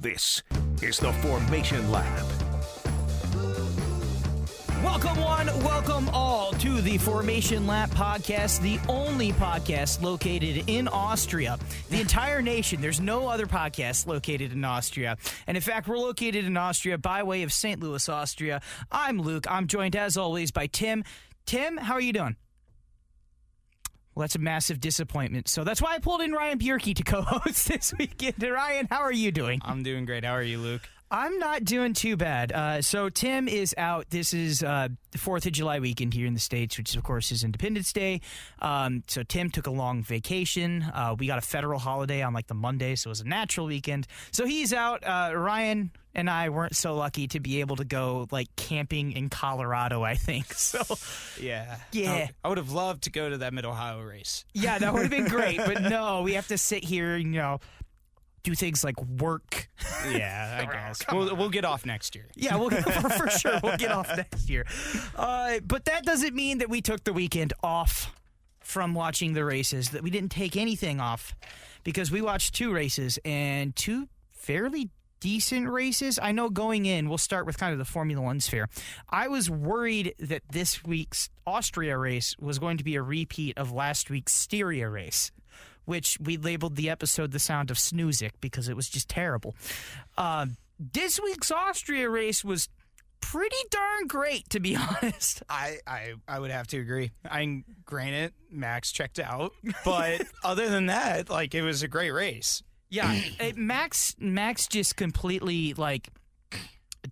This is the Formation Lap. Welcome, one, welcome all to the Formation Lap podcast, the only podcast located in Austria. The entire nation, there's no other podcast located in Austria. And in fact, we're located in Austria by way of St. Louis, Austria. I'm Luke. I'm joined, as always, by Tim. Tim, how are you doing? Well, that's a massive disappointment. So that's why I pulled in Ryan Bjerke to co host this weekend. Ryan, how are you doing? I'm doing great. How are you, Luke? I'm not doing too bad. Uh, so Tim is out. This is uh, the Fourth of July weekend here in the states, which of course is Independence Day. Um, so Tim took a long vacation. Uh, we got a federal holiday on like the Monday, so it was a natural weekend. So he's out. Uh, Ryan and I weren't so lucky to be able to go like camping in Colorado. I think so. Yeah. Yeah. I, I would have loved to go to that Mid Ohio race. Yeah, that would have been great, but no, we have to sit here. You know. Do things like work. Yeah, I guess. we'll, we'll get off next year. Yeah, we'll get, for, for sure. We'll get off next year. Uh, but that doesn't mean that we took the weekend off from watching the races, that we didn't take anything off because we watched two races and two fairly decent races. I know going in, we'll start with kind of the Formula One sphere. I was worried that this week's Austria race was going to be a repeat of last week's Styria race which we labeled the episode "The Sound of Snoozic because it was just terrible. Uh, this week's Austria race was pretty darn great, to be honest. I, I, I would have to agree. I granted Max checked out, but other than that, like it was a great race. Yeah, it, Max Max just completely like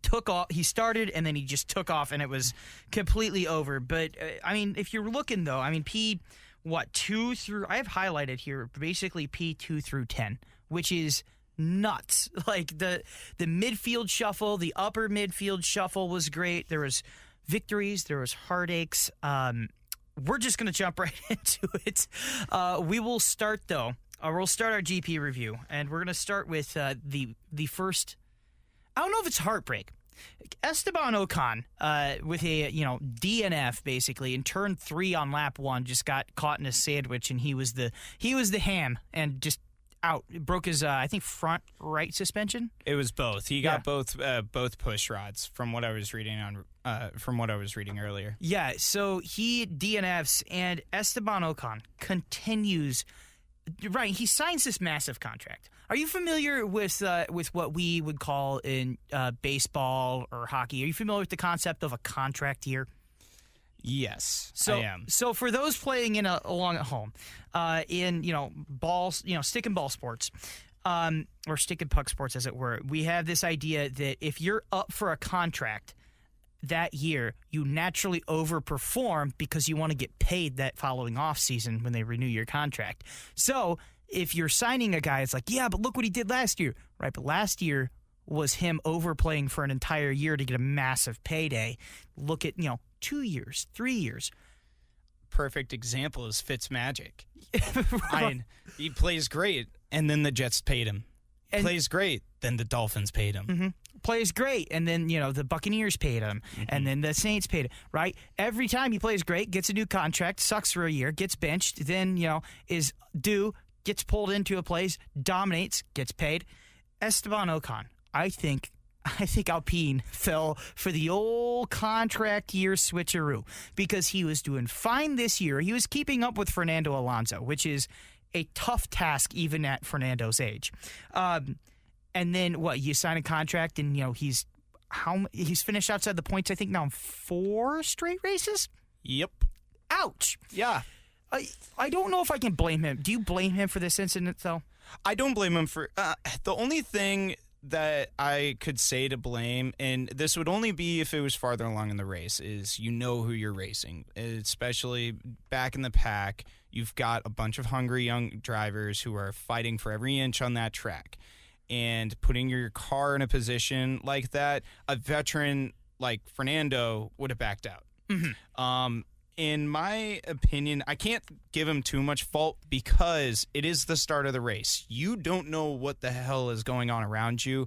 took off. He started and then he just took off, and it was completely over. But uh, I mean, if you're looking though, I mean, P what two through I have highlighted here basically P two through ten, which is nuts. Like the the midfield shuffle, the upper midfield shuffle was great. There was victories, there was heartaches. Um, we're just gonna jump right into it. Uh, we will start though. Uh, we'll start our GP review, and we're gonna start with uh, the the first. I don't know if it's heartbreak. Esteban Ocon, uh, with a you know DNF basically in turn three on lap one, just got caught in a sandwich, and he was the he was the ham, and just out broke his uh, I think front right suspension. It was both. He got Yeah. both uh, both push rods from what I was reading on uh, from what I was reading earlier. Yeah, so he DNFs, and Esteban Ocon continues. Right, he signs this massive contract. Are you familiar with uh, with what we would call in uh, baseball or hockey? Are you familiar with the concept of a contract year? Yes, So, I am. so for those playing in a, along at home, uh, in you know balls, you know stick and ball sports, um, or stick and puck sports, as it were, we have this idea that if you're up for a contract that year, you naturally overperform because you want to get paid that following off season when they renew your contract. So if you're signing a guy, it's like, yeah, but look what he did last year, right? But last year was him overplaying for an entire year to get a massive payday. Look at you know two years, three years. Perfect example is Fitzmagic. I mean, he plays great, and then the Jets paid him. And- plays great, then the Dolphins paid him. Mm-hmm. Plays great, and then you know the Buccaneers paid him, and then the Saints paid him. Right, every time he plays great, gets a new contract, sucks for a year, gets benched, then you know is due, gets pulled into a place, dominates, gets paid. Esteban Ocon, I think. I think Alpine fell for the old contract year switcheroo because he was doing fine this year. He was keeping up with Fernando Alonso, which is a tough task even at Fernando's age. Um, and then what? You sign a contract, and you know he's how he's finished outside the points. I think now in four straight races. Yep. Ouch! Yeah. I I don't know if I can blame him. Do you blame him for this incident though? I don't blame him for uh, the only thing that I could say to blame, and this would only be if it was farther along in the race, is you know who you're racing, especially back in the pack. You've got a bunch of hungry young drivers who are fighting for every inch on that track. And putting your car in a position like that, a veteran like Fernando would have backed out. Um, in my opinion, I can't give him too much fault because it is the start of the race. You don't know what the hell is going on around you.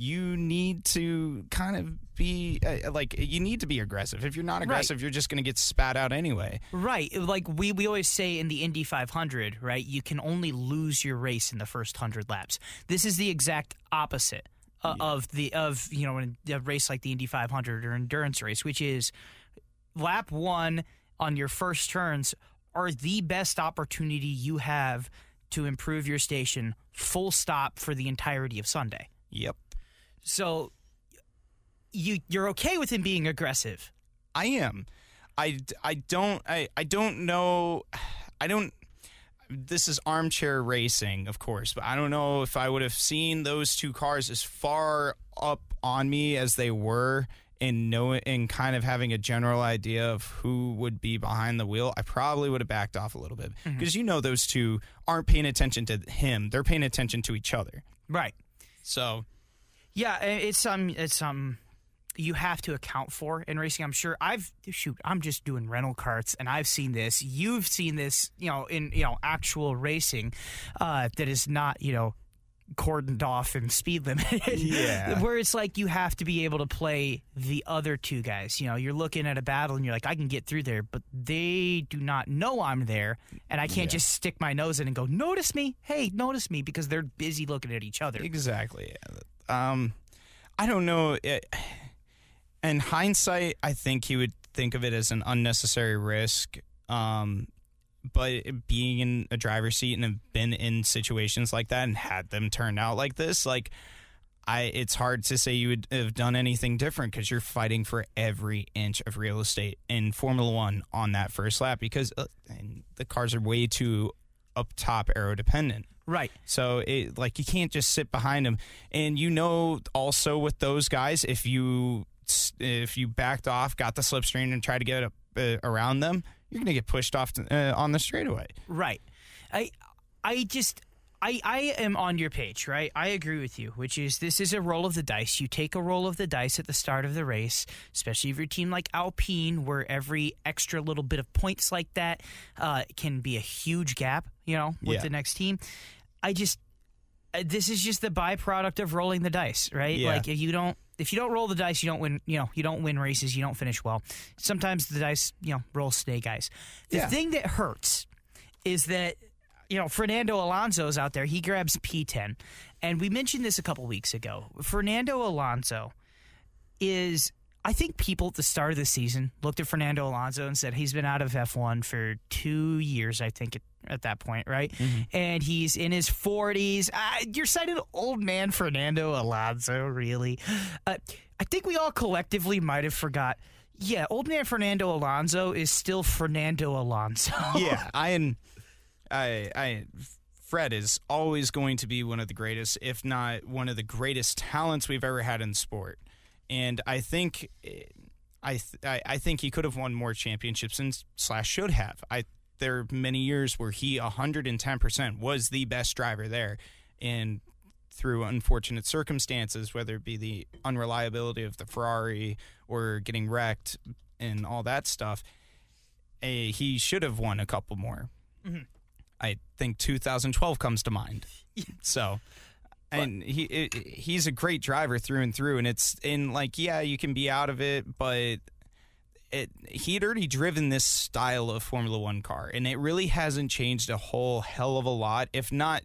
You need to kind of be uh, like you need to be aggressive. If you're not aggressive, you're just going to get spat out anyway. Right. Like we, we always say in the Indy 500, right? You can only lose your race in the first 100 laps. This is the exact opposite. uh, of the of you know a race like the Indy 500 or endurance race, which is lap one on your first turns are the best opportunity you have to improve your station. Full stop for the entirety of Sunday. Yep. So you you're okay with him being aggressive. I am. I, I don't I, I don't know I don't this is armchair racing, of course, but I don't know if I would have seen those two cars as far up on me as they were in knowing and kind of having a general idea of who would be behind the wheel. I probably would have backed off a little bit mm-hmm. because you know those two aren't paying attention to him; they're paying attention to each other. Right. So Yeah, it's um it's um you have to account for in racing. I'm sure I've shoot, I'm just doing rental karts and I've seen this. You've seen this, you know, in you know, actual racing uh that is not, you know, cordoned off and speed limited. Yeah. Where it's like you have to be able to play the other two guys. You know, you're looking at a battle and you're like, I can get through there, but they do not know I'm there. And I can't Yeah. just stick my nose in and go, Notice me. Hey, notice me because they're busy looking at each other. Exactly. Um, I don't know. It, in hindsight, I think he would think of it as an unnecessary risk. Um, but being in a driver's seat and have been in situations like that and had them turn out like this, like I, it's hard to say you would have done anything different because you're fighting for every inch of real estate in Formula One on that first lap because uh, the cars are way too up top aero dependent. Right. So it like you can't just sit behind them, and you know also with those guys, if you if you backed off, got the slipstream, and tried to get up, uh, around them, you're gonna get pushed off to, uh, on the straightaway. Right. I I just I I am on your page, right? I agree with you, which is this is a roll of the dice. You take a roll of the dice at the start of the race, especially if you're a team like Alpine, where every extra little bit of points like that uh, can be a huge gap, you know, with Yeah. the next team. I just uh, this is just the byproduct of rolling the dice, right? Yeah. Like if you don't if you don't roll the dice, you don't win. You know, you don't win races. You don't finish well. Sometimes the dice, you know, roll snake eyes. The Yeah. thing that hurts is that you know Fernando Alonso's out there. He grabs P10, and we mentioned this a couple weeks ago. Fernando Alonso is. I think people at the start of the season looked at Fernando Alonso and said he's been out of F1 for two years, I think, at, at that point, right? And he's in his 40s. Uh, you're citing old man Fernando Alonso, really? Uh, I think we all collectively might have forgot. Yeah, old man Fernando Alonso is still Fernando Alonso. yeah, I and I I Fred is always going to be one of the greatest, if not one of the greatest talents we've ever had in sport. And I think I th- I, think he could have won more championships and slash should have. I there are many years where he 110% was the best driver there and through unfortunate circumstances whether it be the unreliability of the Ferrari or getting wrecked and all that stuff eh, he should have won a couple more I think 2012 comes to mind. So, and he it, he's a great driver through and through, and it's in like yeah, you can be out of it, but it he'd already driven this style of Formula One car, and it really hasn't changed a whole hell of a lot, if not.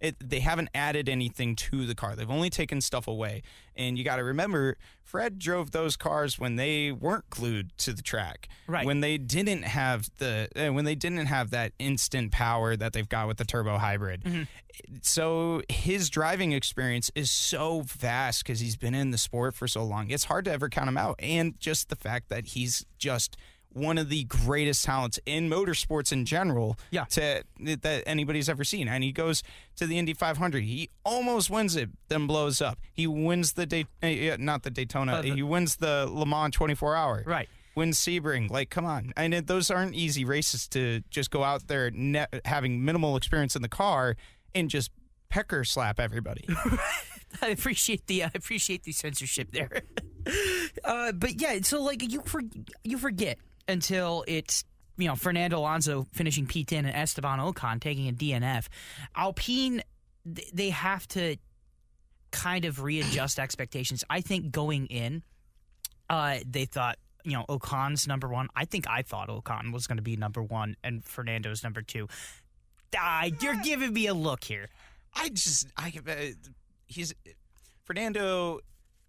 It, they haven't added anything to the car. They've only taken stuff away. And you got to remember, Fred drove those cars when they weren't glued to the track. Right. When they didn't have the uh, when they didn't have that instant power that they've got with the turbo hybrid. So his driving experience is so vast because he's been in the sport for so long. It's hard to ever count him out. And just the fact that he's just one of the greatest talents in motorsports in general Yeah. to that anybody's ever seen. And he goes to the Indy 500. He almost wins it, then blows up. He wins the day, uh, not the Daytona. Uh, the- he wins the Le Mans 24 hour. Right. Wins Sebring. Like, come on. And it, those aren't easy races to just go out there ne- having minimal experience in the car and just pecker slap everybody. I appreciate the I appreciate the censorship there. uh, but yeah, so like you for, you forget until it's you know Fernando Alonso finishing P10 and Esteban Ocon taking a DNF. Alpine they have to kind of readjust expectations. I think going in, uh, they thought you know Ocon's number one. I think I thought Ocon was going to be number one and Fernando's number two. Ah, you're giving me a look here. I just, I, uh, he's, Fernando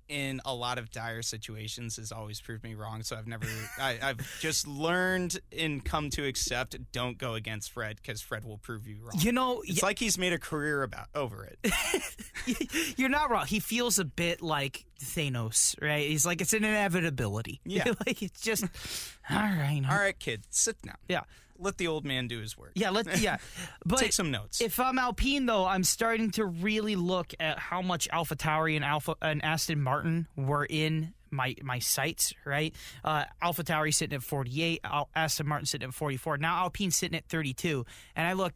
in a lot of dire situations has always proved me wrong. So I've never, I, I've just learned and come to accept don't go against Fred because Fred will prove you wrong. You know, it's like he's made a career about over it. You're not wrong. He feels a bit like Thanos, right? He's like it's an inevitability. Yeah. like it's just all right. All right, kid, sit down. Yeah. Let the old man do his work. Yeah, let yeah. But Take some notes. If I'm Alpine though, I'm starting to really look at how much Alpha Tauri and Alpha and Aston Martin were in my my sights, right? Uh, Alpha Tauri sitting at 48, Al- Aston Martin sitting at 44. Now Alpine sitting at 32, and I look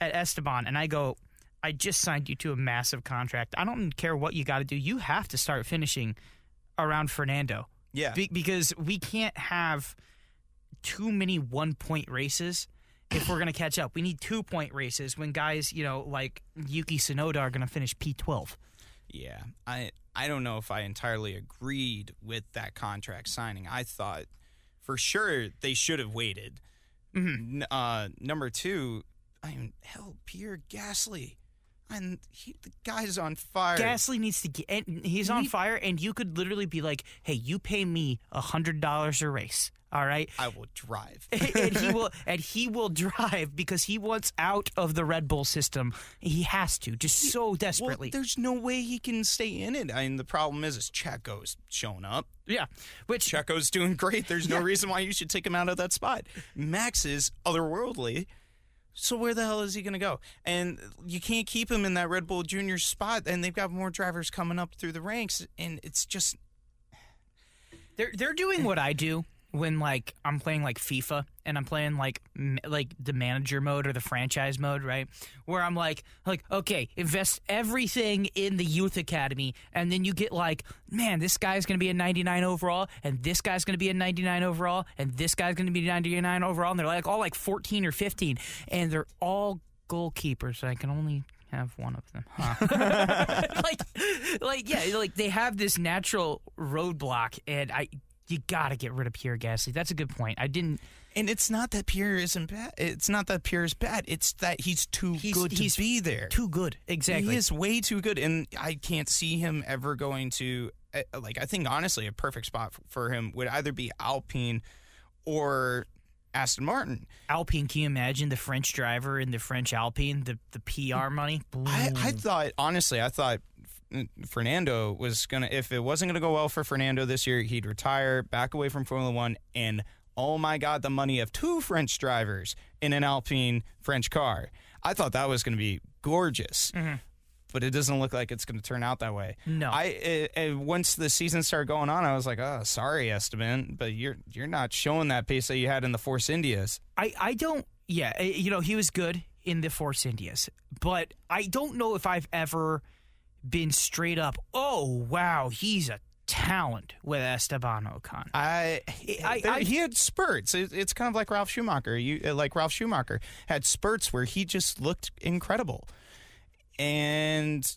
at Esteban and I go, I just signed you to a massive contract. I don't care what you got to do. You have to start finishing around Fernando. yeah. Be- because we can't have too many one point races if we're going to catch up. We need two point races when guys, you know, like Yuki Tsunoda are going to finish P12. Yeah, I I don't know if I entirely agreed with that contract signing. I thought for sure they should have waited. N- uh, number two, I mean, hell, Pierre Gasly, and he, the guy's on fire. Gasly needs to get, and he's on fire, and you could literally be like, hey, you pay me a $100 a race. All right. I will drive. and he will and he will drive because he wants out of the Red Bull system. He has to, just so well, desperately. there's no way he can stay in it. I mean, the problem is, is Checo's showing up. yeah. Which Checo's doing great. There's no Yeah. reason why you should take him out of that spot. Max is otherworldly. So where the hell is he going to go? And you can't keep him in that Red Bull Junior spot. And they've got more drivers coming up through the ranks, and it's just They're they're doing what I do when like I'm playing like FIFA and I'm playing like m- like the manager mode or the franchise mode, right? Where I'm like like okay, invest everything in the youth academy and then you get like, man, this guy's going to be a 99 overall and this guy's going to be a 99 overall and this guy's going to be 99 overall and they're like all like 14 or 15 and they're all goalkeepers. So I can only have one of them. Huh? like, like yeah, like they have this natural roadblock, and I you got to get rid of Pierre Gasly. That's a good point. I didn't. and it's not that Pierre isn't bad. It's not that Pierre is bad. It's that he's too He's- good to be there. Too good, exactly. He is way too good, and I can't see him ever going to uh, like. I think honestly, a perfect spot for him would either be Alpine or Aston Martin. Alpine. Can you imagine the French driver in the French Alpine? The the PR money. I, I thought honestly, I thought Fernando was gonna. If it wasn't gonna go well for Fernando this year, he'd retire, back away from Formula One, and oh my God, the money of two French drivers in an Alpine French car. I thought that was gonna be gorgeous. But it doesn't look like it's going to turn out that way. No. I uh, uh, once the season started going on, I was like, "Oh, sorry, Esteban, but you're you're not showing that pace that you had in the Force Indias." I, I don't yeah eh, you know he was good in the Force Indias but I don't know if I've ever been straight up oh wow he's a talent with Esteban Ocon I, I- I- he had spurts. It, it's kind of like Ralf Schumacher. You uh, like Ralf Schumacher had spurts where he just looked incredible, and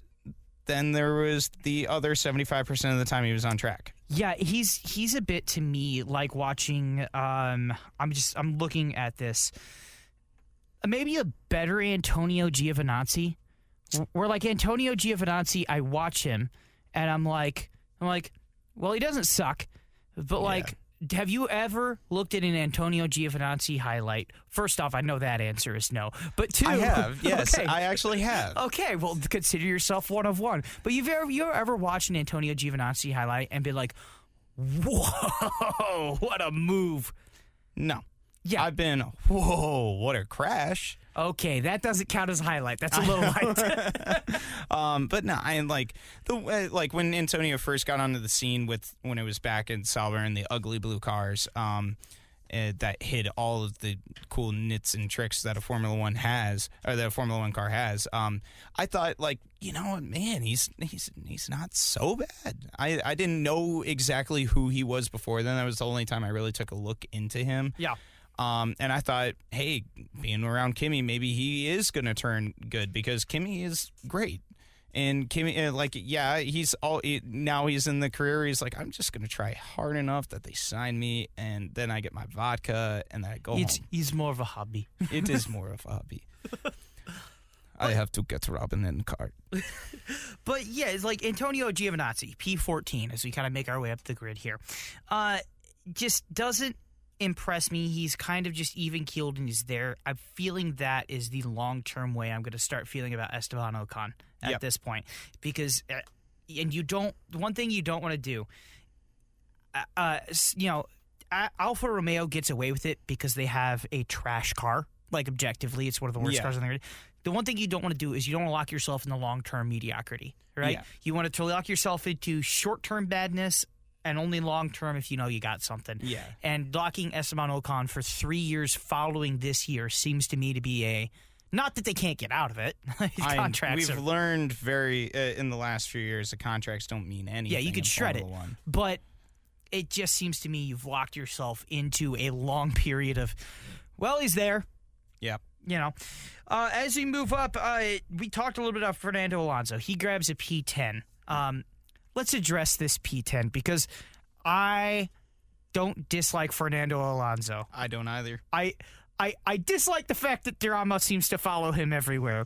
then there was the other seventy five percent of the time he was on track. Yeah, he's he's a bit to me like watching. Um, I'm just I'm looking at this. Maybe a better Antonio Giovinazzi. Where like Antonio Giovinazzi, I watch him and I'm like, I'm like, well, he doesn't suck, but like, have you ever looked at an Antonio Giovinazzi highlight? First off, I know that answer is no, but two, I have, yes, okay. I actually have. Okay, well, consider yourself one of one. But you've ever you ever watched an Antonio Giovinazzi highlight and been like, "Whoa, what a move!" No, Yeah. I've been. Whoa, what a crash! Okay, that doesn't count as a highlight. That's a little light. Um, but no, I like the uh, like when Antonio first got onto the scene with when it was back in Sauber and the ugly blue cars. Um, uh, that hid all of the cool nits and tricks that a Formula One has, or that a Formula One car has. Um, I thought, like, you know what, man, he's he's he's not so bad. I I didn't know exactly who he was before then. That was the only time I really took a look into him. yeah. Um, and I thought, hey, being around Kimi, maybe he is going to turn good because Kimi is great. And Kimi, uh, like, yeah, he's all now he's in the career. He's like, I'm just going to try hard enough that they sign me, and then I get my vodka, and then I go It's home. he's more of a hobby. It is more of a hobby. I have to get Robin in the car. But yeah, it's like Antonio Giovinazzi, P14, as we kind of make our way up the grid here. Uh, just doesn't impress me. He's kind of just even keeled and he's there. I'm feeling that is the long term way I'm going to start feeling about Esteban Ocon at Yep. this point because, uh, and you don't. One thing you don't want to do, uh, uh, you know, Alfa Romeo gets away with it because they have a trash car. Like objectively, it's one of the worst Yeah. cars on the grid. The one thing you don't want to do is you don't want to lock yourself in the long term mediocrity, right? Yeah. You want to lock yourself into short term badness and only long term if you know you got something. Yeah. And locking Esteban Ocon for three years following this year seems to me to be a not that they can't get out of it. Contracts we've are learned very uh, in the last few years the contracts don't mean anything. Yeah, you could shred it. One. But it just seems to me you've locked yourself into a long period of, well, he's there. Yep. You know, uh, as we move up, uh, we talked a little bit about Fernando Alonso. He grabs a P10. Um, let's address this P10 because I don't dislike Fernando Alonso. I don't either. I, I, I dislike the fact that drama seems to follow him everywhere,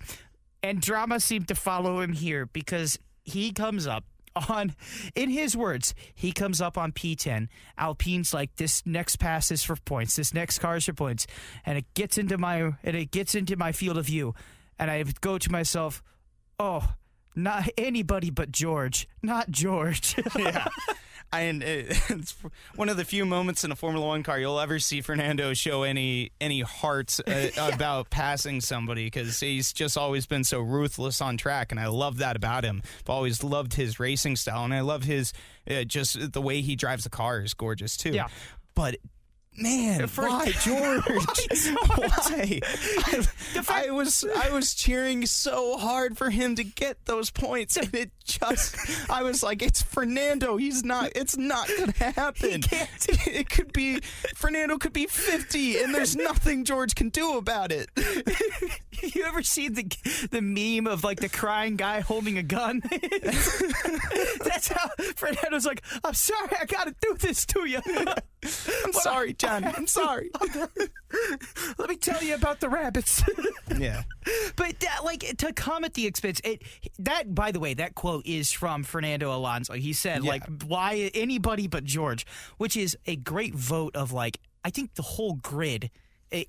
and drama seemed to follow him here because he comes up on, in his words, he comes up on P10. Alpine's like this next pass is for points, this next car is for points, and it gets into my and it gets into my field of view, and I go to myself, oh. Not anybody but George. Not George. yeah. And it's one of the few moments in a Formula One car you'll ever see Fernando show any any heart uh, about passing somebody because he's just always been so ruthless on track, and I love that about him. I've always loved his racing style, and I love his uh, just the way he drives the car is gorgeous too. Yeah. but. Man, For- why George? why? I, I was I was cheering so hard for him to get those points, and it just I was like, it's Fernando. He's not. It's not gonna happen. It could be Fernando could be fifty, and there's nothing George can do about it. you ever seen the the meme of like the crying guy holding a gun? That's how Fernando's like, I'm sorry, I gotta do this to you. I'm sorry, Johnny. I'm sorry. Let me tell you about the rabbits. yeah. but that, like to come at the expense, it that by the way, that quote is from Fernando Alonso. He said Yeah. like, why anybody but George, which is a great vote of like, I think the whole grid.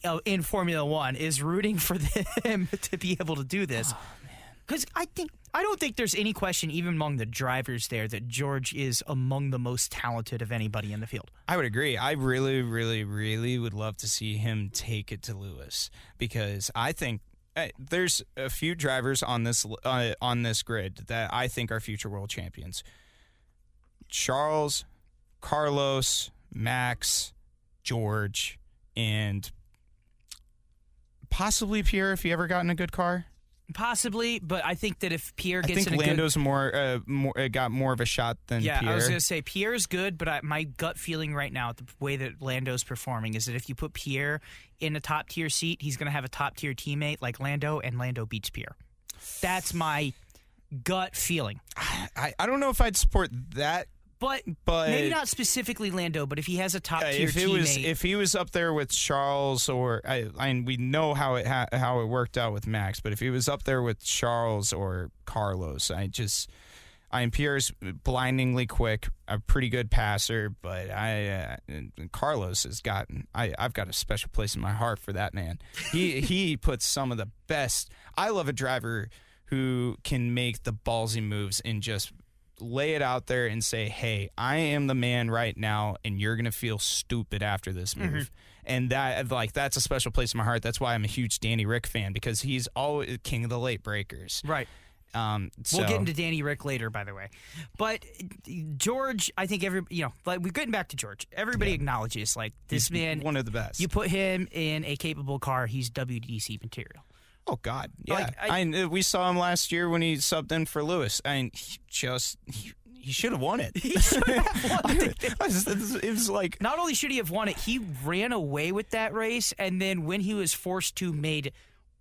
uh, In Formula One, is rooting for them to be able to do this. Because I think I don't think there's any question, even among the drivers there, that George is among the most talented of anybody in the field. I would agree. I really, really, really would love to see him take it to Lewis because I think uh, there's a few drivers on this uh, on this grid that I think are future world champions. Charles, Carlos, Max, George, and possibly Pierre if he ever got in a good car. Possibly, but I think that if Pierre I gets think in a Lando's more, uh, more uh, got more of a shot than yeah, Pierre. I was gonna say Pierre's good, but I, my gut feeling right now, the way that Lando's performing, is that if you put Pierre in a top tier seat, he's gonna have a top tier teammate like Lando, and Lando beats Pierre. That's my gut feeling. I, I don't know if I'd support that, But, but maybe not specifically Lando, but if he has a top tier if it teammate, was if he was up there with Charles or I, I we know how it ha- how it worked out with Max, but if he was up there with Charles or Carlos, I just I mean Pierre's blindingly quick, a pretty good passer, but I uh, Carlos has gotten I I've got a special place in my heart for that man. He he puts some of the best. I love a driver who can make the ballsy moves and just lay it out there and say, "Hey, I am the man right now, and you're gonna feel stupid after this move." And that, like, that's a special place in my heart. That's why I'm a huge Danny Rick fan because he's always king of the late brakers. right. Um, We'll get into Danny Rick later, by the way. But George, I think every you know, like we're getting back to George. Everybody acknowledges like this he's man. one of the best. You put him in a capable car, he's WDC material. Oh God, yeah. Like, I- I, mean, we saw him last year when he subbed in for Lewis. I mean, he just he, he should have won it. He should have won it. it was- like Not only should he have won it, he ran away with that race, and then when he was forced to, made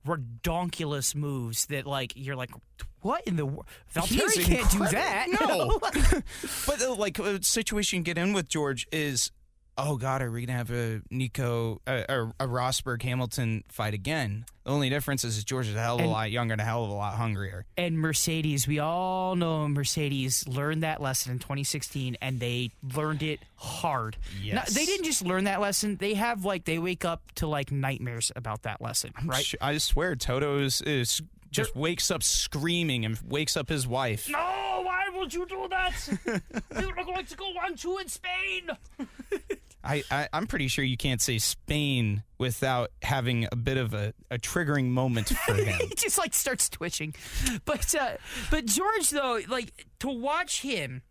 redonkulous moves that like you're like, what in the world? Valtteri can't do that. No. but uh, like a situation you get in with George is oh God, are we gonna have a Nico, a, a, a Rosberg Hamilton fight again? The only difference is George is a hell of a lot younger and a hell of a lot hungrier. And Mercedes, we all know Mercedes learned that lesson in 2016, and they learned it hard. Yes. Not- they didn't just learn that lesson; they have like they wake up to like nightmares about that lesson, right? I swear, Toto is, is just wakes up screaming and wakes up his wife. No, why would you do that? we were going to go one two in Spain. I, I I'm pretty sure you can't say Spain without having a bit of a, a triggering moment for him. he just like starts twitching. But uh, but George though, like to watch him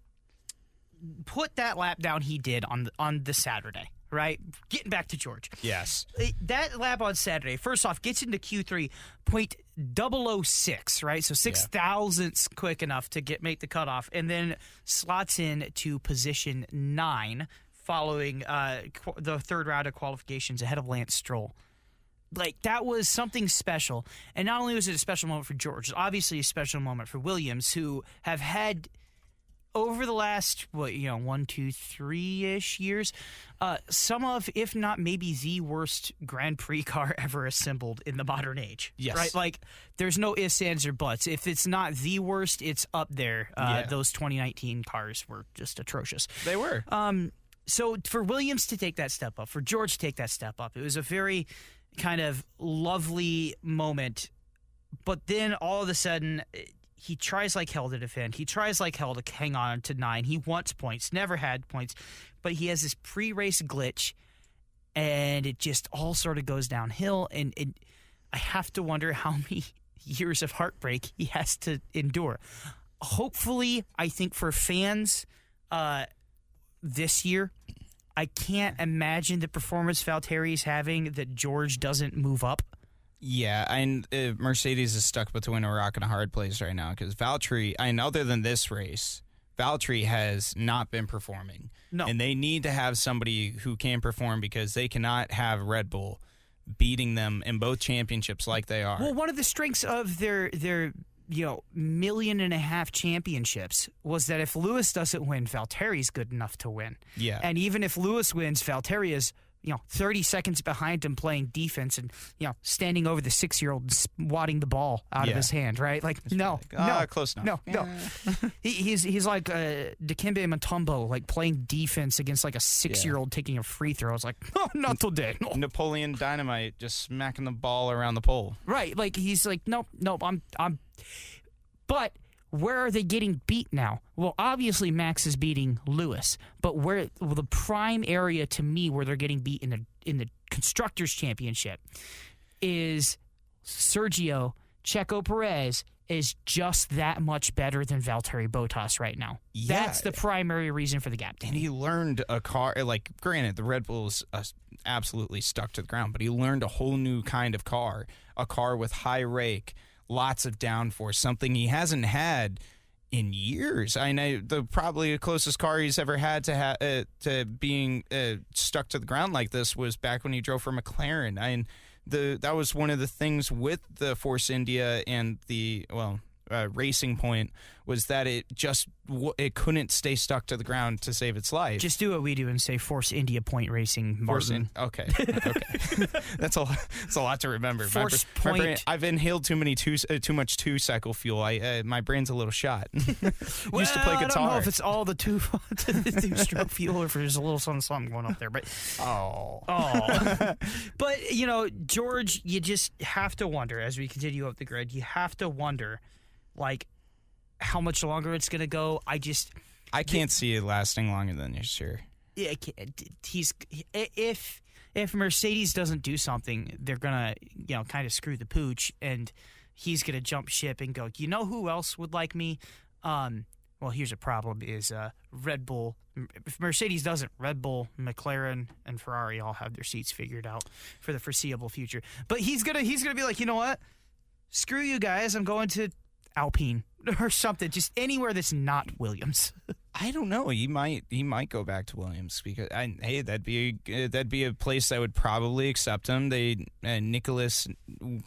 put that lap down he did on the, on the Saturday, right? Getting back to George. yes. Uh, That lap on Saturday, first off, gets into Q3 point 006, right? So six thousandths quick enough to get make the cutoff, and then slots in to position nine, following uh, qu- the third round of qualifications ahead of Lance Stroll. Like that was something special, and not only was it a special moment for George, it's obviously a special moment for Williams, who have had over the last what you know one two three ish years uh some of if not maybe the worst grand prix car ever assembled in the modern age Yes. right like there's no ifs ands or buts if it's not the worst it's up there uh Yeah. those 2019 cars were just atrocious They were. um, so for Williams to take that step up, for George to take that step up, it was a very kind of lovely moment. But then all of a sudden, he tries like hell to defend. He tries like hell to hang on to nine. He wants points, never had points, but he has this pre-race glitch, and it just all sort of goes downhill. And it, I have to wonder how many years of heartbreak he has to endure. Hopefully, I think for fans. Uh, this year. I can't imagine the performance Valtteri's having that George doesn't move up. Yeah, and uh, Mercedes is stuck between a rock and a hard place right now because Valtteri, I mean, other than this race, Valtteri has not been performing. No. And they need to have somebody who can perform because they cannot have Red Bull beating them in both championships like they are. Well, one of the strengths of their their you know million and a half championships was that if Lewis doesn't win, Valtteri's good enough to win. Yeah. And even if Lewis wins, Valtteri is you know 30 seconds behind him playing defense and you know standing over the six year old and swatting the ball out of his hand. Right? Like no, like, ah, no, close enough. No, no. he, he's he's like uh, Dikembe Mutombo, like playing defense against like a six year old taking a free throw. I was like, oh, not today. No. Napoleon Dynamite just smacking the ball around the pole. Right. Like he's like, nope, nope, I'm I'm but where are they getting beat now? Well, obviously Max is beating Lewis, but where well, the prime area to me where they're getting beat in the in the constructors championship is Sergio Checo Perez is just that much better than Valtteri Bottas right now. Yeah. That's the primary reason for the gap. And he learned a car, like, granted, the Red Bull's uh, absolutely stuck to the ground, but he learned a whole new kind of car, a car with high rake, lots of downforce, something he hasn't had in years. I know the probably the closest car he's ever had to ha- uh, to being uh, stuck to the ground like this was back when he drove for McLaren. I mean, the that was one of the things with the Force India and the well uh, Racing Point was that it just w- it couldn't stay stuck to the ground to save its life. Just do what we do and say Force India Point Racing Force Martin. in- okay, okay, that's a lot, that's a lot to remember. My Force my brain- point. I've inhaled too many two uh, too much two cycle fuel. I uh, my brain's a little shot. Used to play guitar. I don't know if it's all the two, the two stroke fuel or if there's a little something, something going up there. But oh, oh, but you know, George, you just have to wonder as we continue up the grid. You have to wonder, like, how much longer it's going to go. I just, I can't see it lasting longer than this year. yeah, he's if if Mercedes doesn't do something, they're gonna you know kind of screw the pooch, and he's gonna jump ship and go. You know who else would like me? Um, well, here's a problem: is uh, Red Bull. If Mercedes doesn't, Red Bull, McLaren, and Ferrari all have their seats figured out for the foreseeable future. But he's gonna he's gonna be like, you know what? Screw you guys. I'm going to Alpine or something. Just anywhere that's not Williams. I don't know. He might he might go back to Williams because I, hey, that'd be a, that'd be a place that would probably accept him. They uh, Nicholas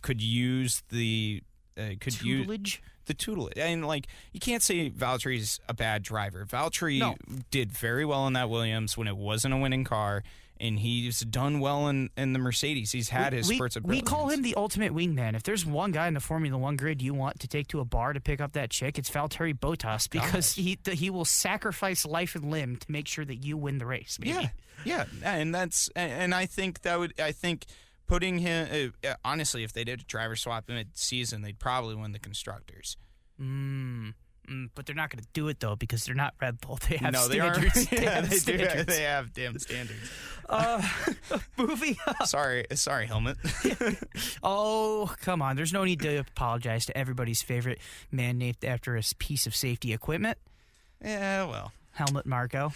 could use the uh, could use Tutelage. the tutelage. And like you can't say Valtteri's a bad driver. Valtteri No. did very well in that Williams when it wasn't a winning car, and he's done well in, in the Mercedes. He's had his we, spurts of we call him the ultimate wingman. If there's one guy in the Formula One grid you want to take to a bar to pick up that chick, it's Valtteri Bottas because he he will sacrifice life and limb to make sure that you win the race. Maybe. Yeah, yeah, and that's and I think that would I think putting him uh, honestly, if they did a driver swap mid season, they'd probably win the constructors. Mm, mm, but they're not going to do it though because they're not Red Bull. They have no, they standards. are. They yeah, have they do. standards. They have damn standards. Uh, moving on. sorry, sorry, helmet. Oh, come on. There's no need to apologize to everybody's favorite man named after a piece of safety equipment. yeah, well, Helmut Marko.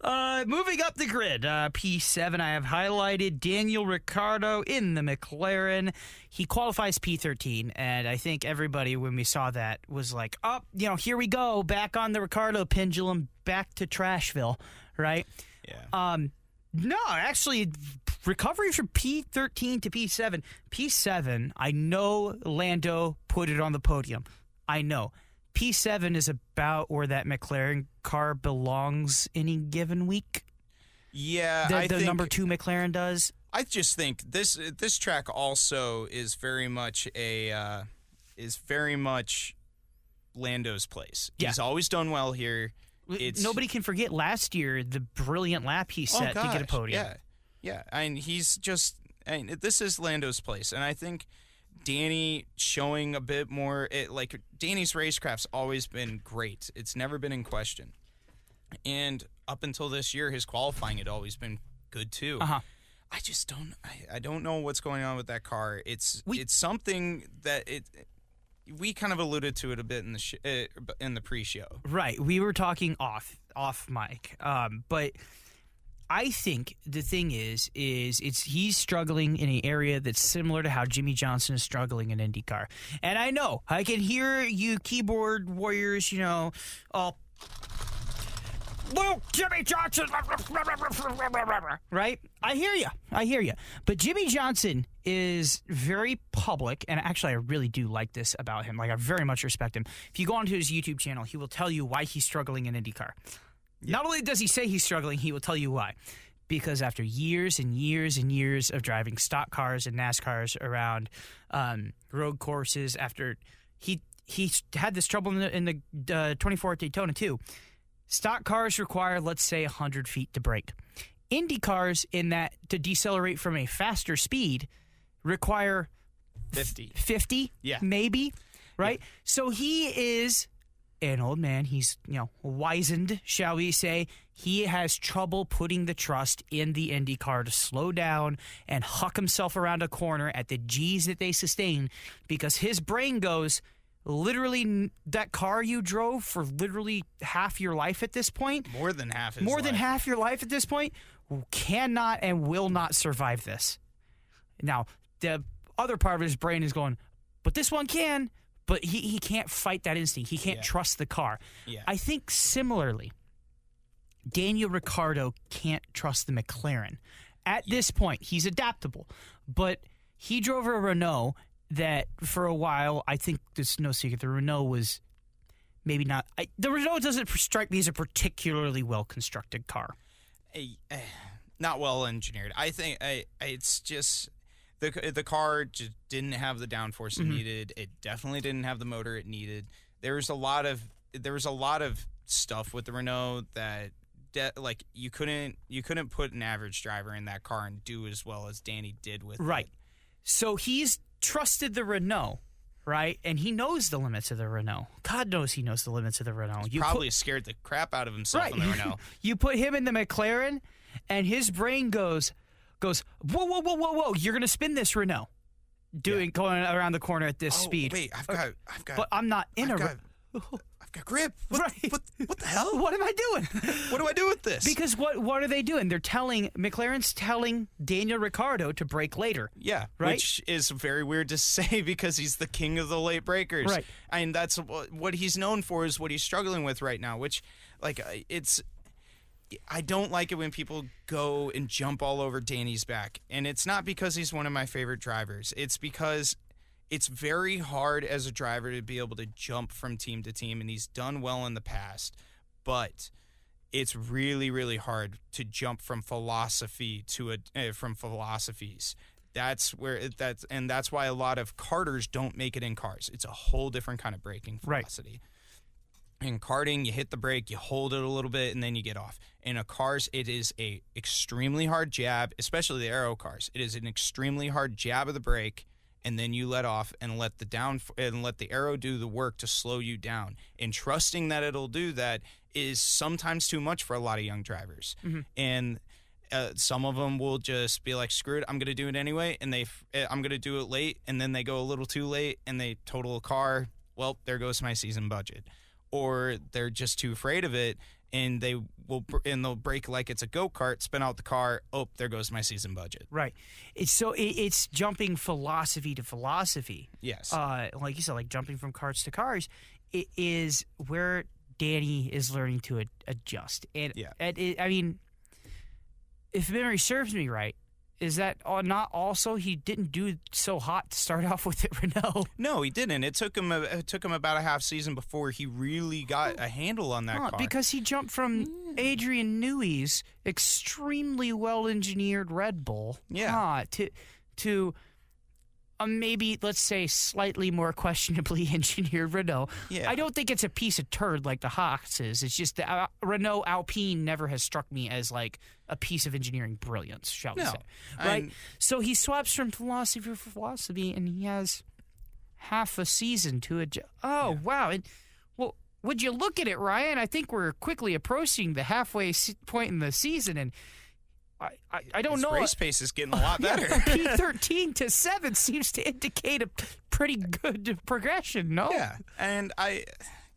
Uh, moving up the grid, uh, P7, I have highlighted Daniel Ricciardo in the McLaren. He qualifies P13, and I think everybody, when we saw that, was like, oh, you know, here we go, back on the Ricciardo pendulum, back to Trashville, right? yeah. Um, no, actually, recovery from P13 to P7. P7, I know Lando put it on the podium. I know. P7 is about where that McLaren car belongs any given week. Yeah, The, I the think, number two McLaren does. I just think this this track also is very much a uh, is very much Lando's place. Yeah. He's always done well here. It's Nobody can forget last year the brilliant lap he Oh, set to get a podium. Yeah, yeah, and he's just and this is Lando's place, and I think Danny showing a bit more. It, like Danny's racecraft's always been great. It's never been in question, and up until this year, his qualifying had always been good too. Uh-huh. I just don't. I, I don't know what's going on with that car. It's We- it's something that it. We kind of alluded to it a bit in the sh- uh, in the pre-show. Right. We were talking off off mic. Um, but I think the thing is is it's he's struggling in an area that's similar to how Jimmie Johnson is struggling in IndyCar. And I know I can hear you keyboard warriors, you know, all well, Jimmie Johnson, right? I hear you. I hear you. But Jimmie Johnson is very public, and actually, I really do like this about him. Like, I very much respect him. If you go onto his YouTube channel, he will tell you why he's struggling in IndyCar. Not only does he say he's struggling, he will tell you why. Because after years and years and years of driving stock cars and NASCARs around um, road courses, after he he had this trouble in the, in the uh, 24 at Daytona too. Stock cars require, let's say, 100 feet to brake. Indy cars, in that to decelerate from a faster speed, require Fifty. 50, Yeah. maybe, right? So he is an old man. He's, you know, wizened, shall we say. He has trouble putting the trust in the Indy car to slow down and huck himself around a corner at the G's that they sustain because his brain goes, literally, that car you drove for literally half your life at this point, More than half. More than half your life at this point cannot and will not survive this. Now, the other part of his brain is going, but this one can, but he, he can't fight that instinct. He can't Yeah. trust the car. Yeah. I think similarly, Daniel Ricciardo can't trust the McLaren. At this point, he's adaptable, but he drove a Renault that for a while, I think there's no secret, the Renault was maybe not. I, the Renault doesn't strike me as a particularly well constructed car. a- eh, not well engineered. I think I- it's just the the car just didn't have the downforce Mm-hmm. it needed. It definitely didn't have the motor it needed. There was a lot of there was a lot of stuff with the Renault that de- like you couldn't you couldn't put an average driver in that car and do as well as Danny did with it. Right. it. So he's trusted the Renault, right? And he knows the limits of the Renault. God knows he knows the limits of the Renault. You Probably scared the crap out of himself right. in the Renault. you put him in the McLaren, and his brain goes goes whoa whoa whoa whoa whoa. You're gonna spin this Renault, doing going around the corner at this Oh, speed. Wait, I've got I've got But I'm not in I've a. got, Re- I've got grip. What, Right. what, what the hell? what am I doing? What do I do with this? because what what are they doing? They're telling McLaren's telling Daniel Ricciardo to brake later. Yeah, Right? which is very weird to say because he's the king of the late brakers. Right. And that's what, what he's known for is what he's struggling with right now. Which, like, I- it's. I don't like it when people go and jump all over Danny's back, and it's not because he's one of my favorite drivers. It's because it's very hard as a driver to be able to jump from team to team, and he's done well in the past, but it's really really hard to jump from philosophy to a uh, from philosophies. That's where it, that's and that's why a lot of karters don't make it in cars. It's a whole different kind of braking Right. In karting, you hit the brake, you hold it a little bit, and then you get off. In a cars, it is a extremely hard jab, especially the aero cars. It is an extremely hard jab of the brake, and then you let off and let the down and let the aero do the work to slow you down. And trusting that it'll do that is sometimes too much for a lot of young drivers. And uh, some of them will just be like, "Screw it, I'm going to do it anyway," and they, f- uh, I'm going to do it late, and then they go a little too late, and they total a car. Well, there goes my season budget. Or they're just too afraid of it, and they will, and they'll brake like it's a go kart, spin out the car. Oh, there goes my season budget. Right. It's so it, it's jumping philosophy to philosophy. Yes. Uh, like you said, like jumping from karts to cars, it is where Danny is learning to ad- adjust. And Yeah. and it, I mean, if memory serves me right, is that uh, not also he didn't do so hot to start off with at Renault? no, he didn't. It took him. A, it took him about a half season before he really got a handle on that Huh, car. because he jumped from Adrian Newey's extremely well engineered Red Bull Yeah. huh, to to a maybe let's say slightly more questionably engineered Renault. Yeah. I don't think it's a piece of turd like the Haas is. It's just the uh, Renault Alpine never has struck me as like a piece of engineering brilliance, shall we say? Right. And- so he swaps from philosophy to philosophy, and he has half a season to adjust. Oh wow! And well, would you look at it, Ryan? I think we're quickly approaching the halfway point in the season, and I I, I don't His know. race pace is getting a lot better. P thirteen to seven seems to indicate a pretty good progression. No. Yeah, and I,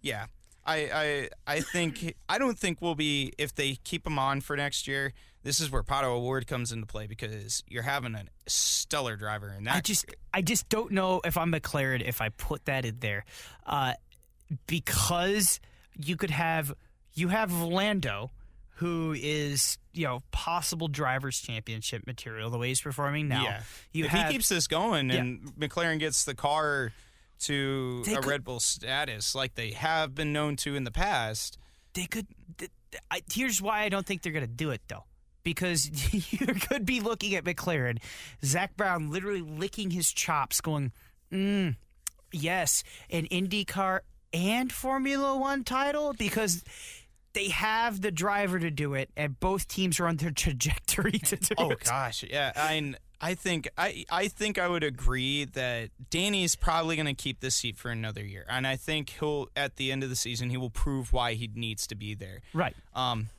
yeah, I, I, I think I don't think we'll be if they keep him on for next year. This is where Pato O'Ward comes into play because you're having a stellar driver, and that I just I just don't know if I'm McLaren if I put that in there, uh, because you could have you have Lando, who is you know possible drivers championship material the way he's performing now. yeah. You if have he keeps this going and McLaren gets the car to They a could- Red Bull status like they have been known to in the past, they could. I, here's why I don't think they're going to do it though. Because you could be looking at McLaren, Zak Brown literally licking his chops, going, mm, "Yes, an IndyCar and Formula One title." Because they have the driver to do it, and both teams are on their trajectory to do Oh it. gosh, yeah. I I think I I think I would agree that Danny's probably going to keep this seat for another year, and I think he'll at the end of the season he will prove why he needs to be there. Right. Um,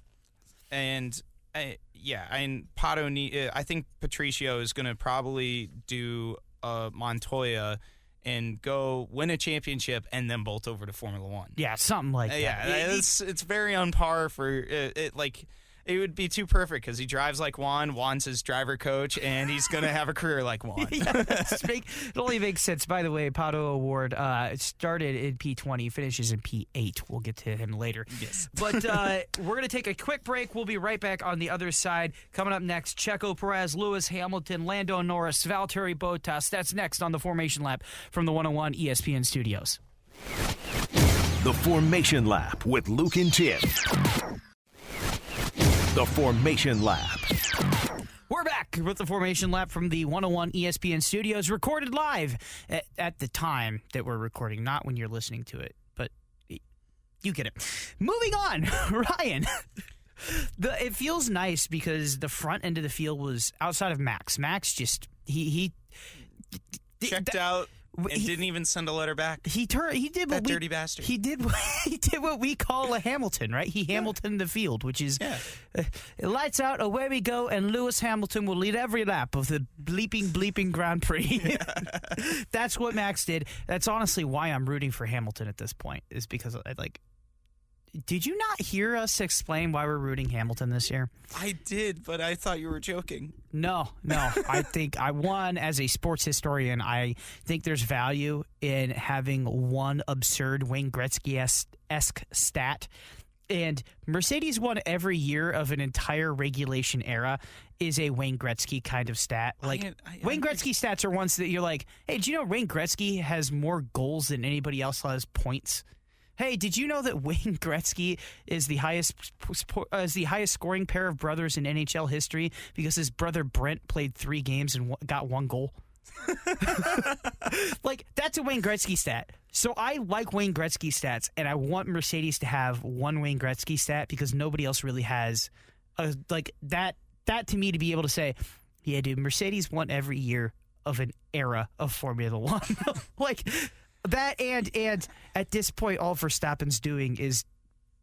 and I, yeah, and Pato need. uh, I think Patricio is going to probably do uh, Montoya and go win a championship and then bolt over to Formula One. Yeah, something like Uh, that. yeah, It- it- it's it's very on par for uh, it. Like it would be too perfect because he drives like Juan. Juan's his driver coach, and he's gonna have a career like Juan. yeah, make, it only makes sense. By the way, Pato O'Ward uh, it started in P20, finishes in P8. We'll get to him later. Yes. But uh, we're going to take a quick break. We'll be right back on the other side. Coming up next, Checo Perez, Lewis Hamilton, Lando Norris, Valtteri Bottas. That's next on the Formation Lap from the 101 ESPN studios. The Formation Lap with Luke and Tim. The Formation Lap. We're back with the Formation Lap from the 101 ESPN studios, recorded live at, at the time that we're recording, not when you're listening to it, but you get it. Moving on, Ryan. The, it feels nice because the front end of the field was outside of Max. Max just he he Checked out and he- didn't even send a letter back. he turned he did what That we, dirty bastard. He did what he did what we call a Hamilton, right? He Hamilton the field, which is Yeah. uh, lights out, away we go, and Lewis Hamilton will lead every lap of the bleeping bleeping Grand Prix. That's what Max did. That's honestly why I'm rooting for Hamilton at this point, is because I like. Did you not hear us explain why we're rooting Hamilton this year? I did, but I thought you were joking. No, no. I think I won as a sports historian. I think there's value in having one absurd Wayne Gretzky esque stat and Mercedes won every year of an entire regulation era is a Wayne Gretzky kind of stat. Like I- I- Wayne Gretzky stats are ones that you're like, hey, do you know Wayne Gretzky has more goals than anybody else has points? Hey, did you know that Wayne Gretzky is the highest uh, is the highest scoring pair of brothers in NHL history because his brother Brent played three games and got one goal? like that's a Wayne Gretzky stat. So I like Wayne Gretzky stats, and I want Mercedes to have one Wayne Gretzky stat because nobody else really has a, like that. That to me to be able to say, yeah, dude, Mercedes won every year of an era of Formula One. like that, and and at this point, all Verstappen's doing is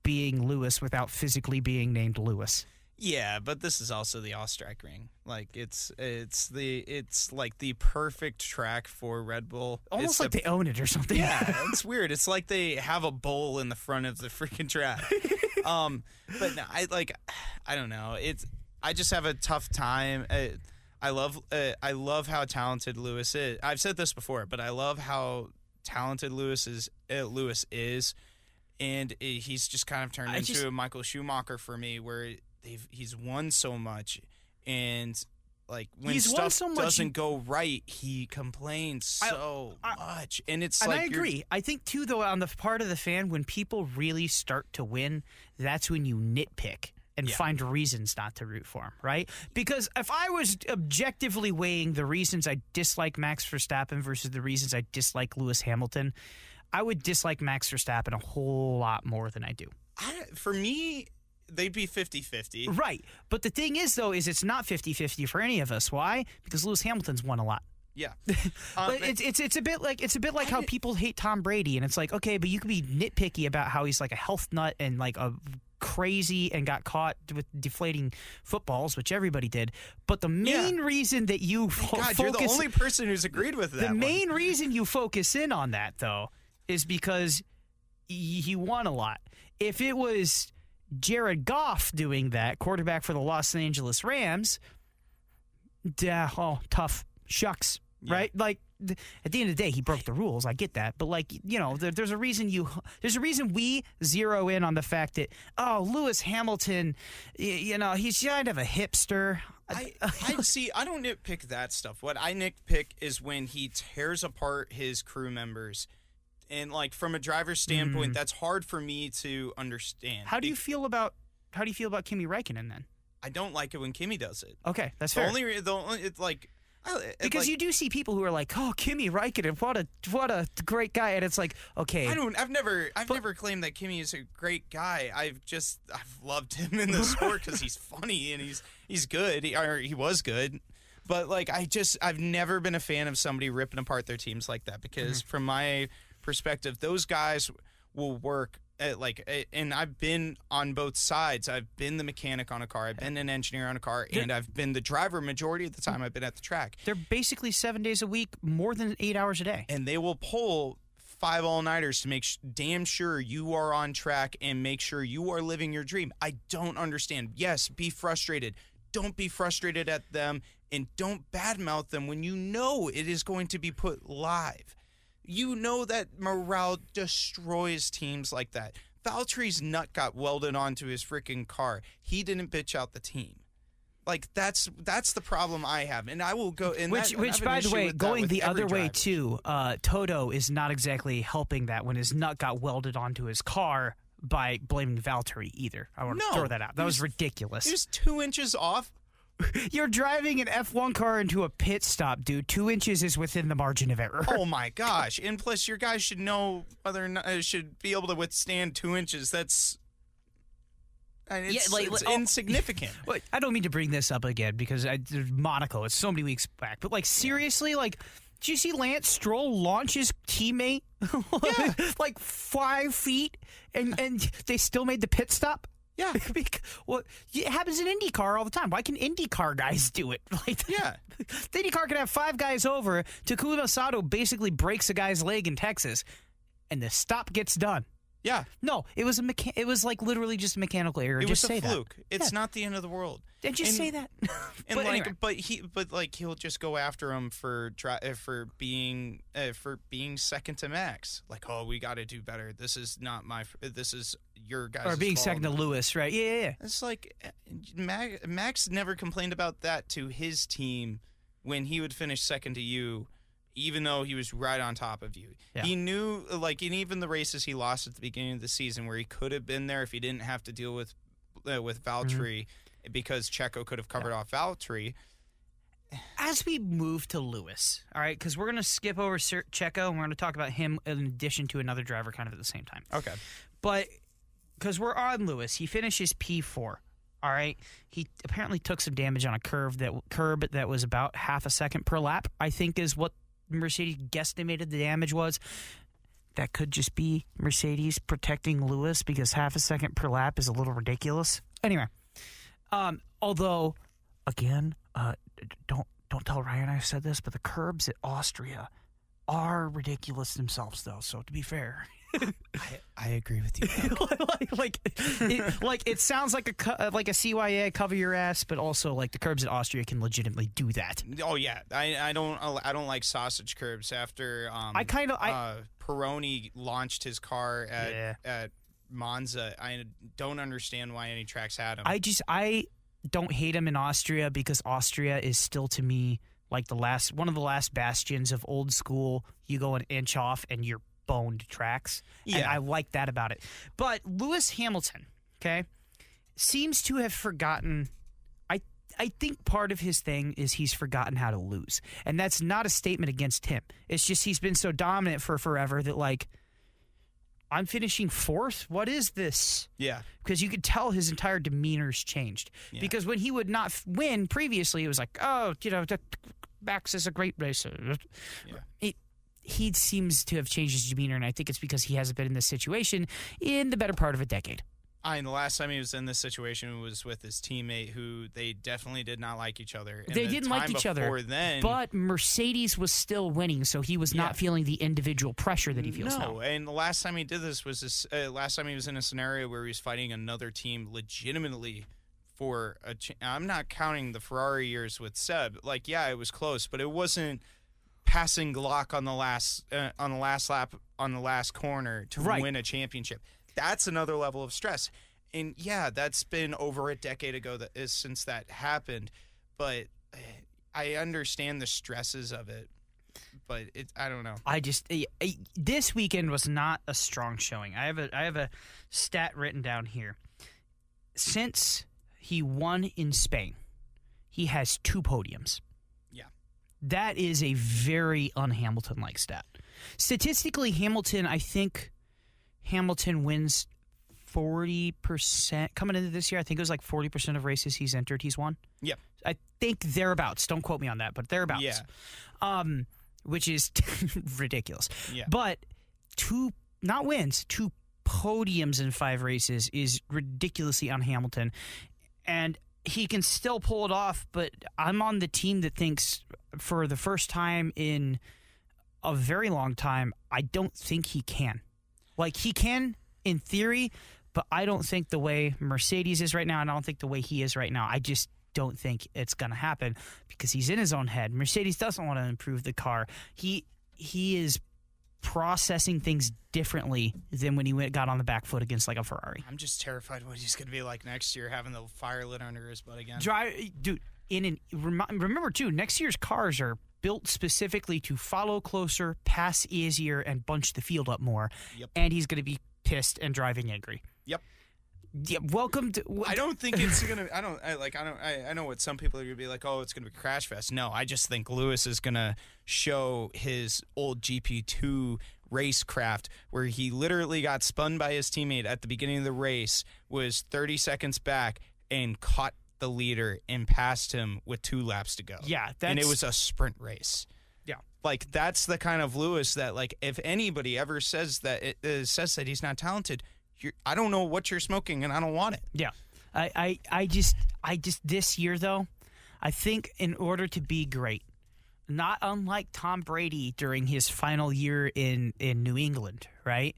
being Lewis without physically being named Lewis. Yeah, but this is also the Österreichring. Like it's it's the it's like the perfect track for Red Bull. Almost It's like the- they own it or something. Yeah, it's weird. It's like they have a bowl in the front of the freaking track. um, but no, I like, I don't know. It's I just have a tough time. Uh, I love uh, I love how talented Lewis is. I've said this before, but I love how talented Lewis is. Uh, Lewis is, and he's just kind of turned I into just- a Michael Schumacher for me, where they've he's won so much, and. Like when He's won stuff so much, doesn't go right, he complains I- so I- much, and it's and like I agree. I think too, though, on the part of the fan, when people really start to win, that's when you nitpick and Yeah. find reasons not to root for him, right? Because if I was objectively weighing the reasons I dislike Max Verstappen versus the reasons I dislike Lewis Hamilton, I would dislike Max Verstappen a whole lot more than I do. I, for me, they'd be 50-50. Right. But the thing is, though, is it's not 50-50 for any of us. Why? Because Lewis Hamilton's won a lot. Yeah. Um, But it's it's it's a bit like it's a bit like how people hate Tom Brady, and it's like okay, but you can be nitpicky about how he's like a health nut and like a crazy and got caught with deflating footballs, which everybody did. But the main reason that you fo- God, focus, you're the only person who's agreed with that. the one. main reason you focus in on that though is because he he won a lot. If it was Jared Goff doing that, quarterback for the Los Angeles Rams, yeah, oh, tough shucks, right? Like th- at the end of the day, he broke the rules. I get that, but like you know, there, there's a reason you there's a reason we zero in on the fact that oh, Lewis Hamilton, y- you know, he's kind of a hipster. I, I see. I don't nitpick that stuff. What I nitpick is when he tears apart his crew members, and like from a driver's standpoint, that's hard for me to understand. Mm. How do you feel about how do you feel about Kimi Räikkönen then? I don't like it when Kimi does it. Okay, that's The fair. only, the only, it's like, because like, you do see people who are like, "Oh, Kimi Räikkönen, what a what a great guy," and it's like, okay, I don't. I've never. I've never claimed that Kimi is a great guy. I've just. I've loved him in the sport because he's funny and he's he's good. He, or he was good. But like, I just. I've never been a fan of somebody ripping apart their teams like that because, Mm-hmm. from my perspective, those guys will work. At like, eh, and I've been on both sides. I've been the mechanic on a car. I've been an engineer on a car, and I've been the driver majority of the time. I've been at the track. they're basically seven days a week, more than eight hours a day. and they will pull five all nighters to make sh- damn sure you are on track and make sure you are living your dream. I don't understand. Yes, be frustrated. Don't be frustrated at them and don't badmouth them when you know it is going to be put live. You know that morale destroys teams like that. Valtteri's nut got welded onto his freaking car. He didn't bitch out the team. Like that's that's the problem I have, and I will go. And Which, that- which, by the way, going the other way too, uh, Toto is not exactly helping that when his nut got welded onto his car by blaming Valtteri either. I want to No, throw that out. That was was- ridiculous. He was two inches off. You're driving an F1 car into a pit stop, dude. Two inches is within the margin of error. Oh my gosh! And plus, your guys should know whether or not uh, should be able to withstand two inches. That's and it's, Yeah, like- it's oh. insignificant. Wait, I don't mean to bring this up again because I, Monaco. It's so many weeks back, but like seriously, like. Did you see Lance Stroll launch his teammate yeah. like five feet, and and they still made the pit stop? Yeah. Well, it happens in IndyCar all the time. Why can IndyCar guys do it? Like, Yeah. the IndyCar can have five guys over. Takuma Sato basically breaks a guy's leg in Texas, and the stop gets done. Yeah, No, it was a mecha- It was like literally just a mechanical error. it just was say a that. It's Yeah. not the end of the world. Did you And- say that. And But like, anyway. but he, but like, he'll just go after him for dri- uh, for being uh, for being second to Max. Like, oh, we got to do better. This is not my. This is your guys or being second to Lewis, right? Yeah, yeah, yeah. It's like Max, Max never complained about that to his team when he would finish second to you, even though he was right on top of you. Yeah. He knew, like, in even the races he lost at the beginning of the season, where he could have been there if he didn't have to deal with uh, with Valtteri because Checo could have covered off Valtteri. As we move to Lewis, all right, because we're going to skip over Sir Checo and we're going to talk about him in addition to another driver kind of at the same time. Okay. But because we're on Lewis, he finishes P4. All right, he apparently took some damage on a curve that curb that was about half a second per lap. I think is what Mercedes guesstimated the damage was. That could just be Mercedes protecting Lewis because half a second per lap is a little ridiculous. Anyway, um, although again, uh, don't don't tell Ryan I said this, but the curbs at Austria are ridiculous themselves, though. So to be fair. I, I agree with you. like, like, it, like it sounds like a co- uh, like a CYA cover your ass, but also like the curbs at Austria can legitimately do that. oh yeah, I I don't I don't like sausage curbs after um I kind of I uh, Peroni launched his car at Yeah. at Monza. I don't understand why any tracks had him. I just I don't hate him in Austria because Austria is still to me like the last one of the last bastions of old school. You go an inch off and you're boned tracks. And Yeah. I like that about it. But Lewis Hamilton, okay, seems to have forgotten. I I think part of his thing is he's forgotten how to lose, and that's not a statement against him. It's just he's been so dominant for forever that like. I'm finishing fourth. What is this? yeah, because you could tell his entire demeanor's changed. Yeah. Because when he would not f- win previously, it was like, oh, you know, Max is a great racer. Yeah. It, he seems to have changed his demeanor, and I think it's because he hasn't been in this situation in the better part of a decade. I and the last time he was in this situation was with his teammate, who they definitely did not like each other. And They the didn't like each other, Then, But Mercedes was still winning, so he was Yeah. not feeling the individual pressure that he feels no, now. and the last time he did this was this. Uh, last time he was in a scenario where he was fighting another team legitimately for a. Ch- I'm not counting the Ferrari years with Seb. Like, yeah, it was close, but it wasn't passing Glock on the last uh, on the last lap on the last corner to Right. win a championship. That's another level of stress. And yeah, that's been over a decade ago that is since that happened, but uh, I understand the stresses of it. But it, I don't know. I just eh, eh, this weekend was not a strong showing. I have a I have a stat written down here. Since he won in Spain, he has two podiums. Yeah. That is a very un-Hamilton like stat. Statistically, Hamilton, I think Hamilton wins forty percent coming into this year. I think it was like forty percent of races he's entered, he's won. Yep. I think thereabouts. Don't quote me on that, but thereabouts. Yeah. Um, which is ridiculous. Yeah. But two not wins, two podiums in five races is ridiculously on Hamilton. And he can still pull it off, but I'm on the team that thinks for the first time in a very long time, I don't think he can. Like he can in theory, but I don't think the way Mercedes is right now, and I don't think the way he is right now, I just don't think it's going to happen because he's in his own head. Mercedes doesn't want to improve the car. He he is processing things differently than when he went got on the back foot against like a Ferrari. I'm just terrified what he's going to be like next year, having the fire lit under his butt again. Drive, dude. In an remember too, next year's cars are built specifically to follow closer, pass easier, and bunch the field up more. Yep. And he's going to be pissed and driving angry. Yep. Yeah. Welcome to. I don't think it's gonna. I don't. I like. I don't. I, I know what some people are gonna be like. Oh, it's gonna be crash fest. No, I just think Lewis is gonna show his old GP two racecraft, where he literally got spun by his teammate at the beginning of the race, was thirty seconds back, and caught the leader and passed him with two laps to go. Yeah, and it was a sprint race. Yeah. like that's the kind of Lewis that like if anybody ever says that it uh, says that he's not talented, you're, I don't know what you're smoking and I don't want it. Yeah. I, I, I just I just this year though, I think in order to be great, not unlike Tom Brady during his final year in, in New England, right?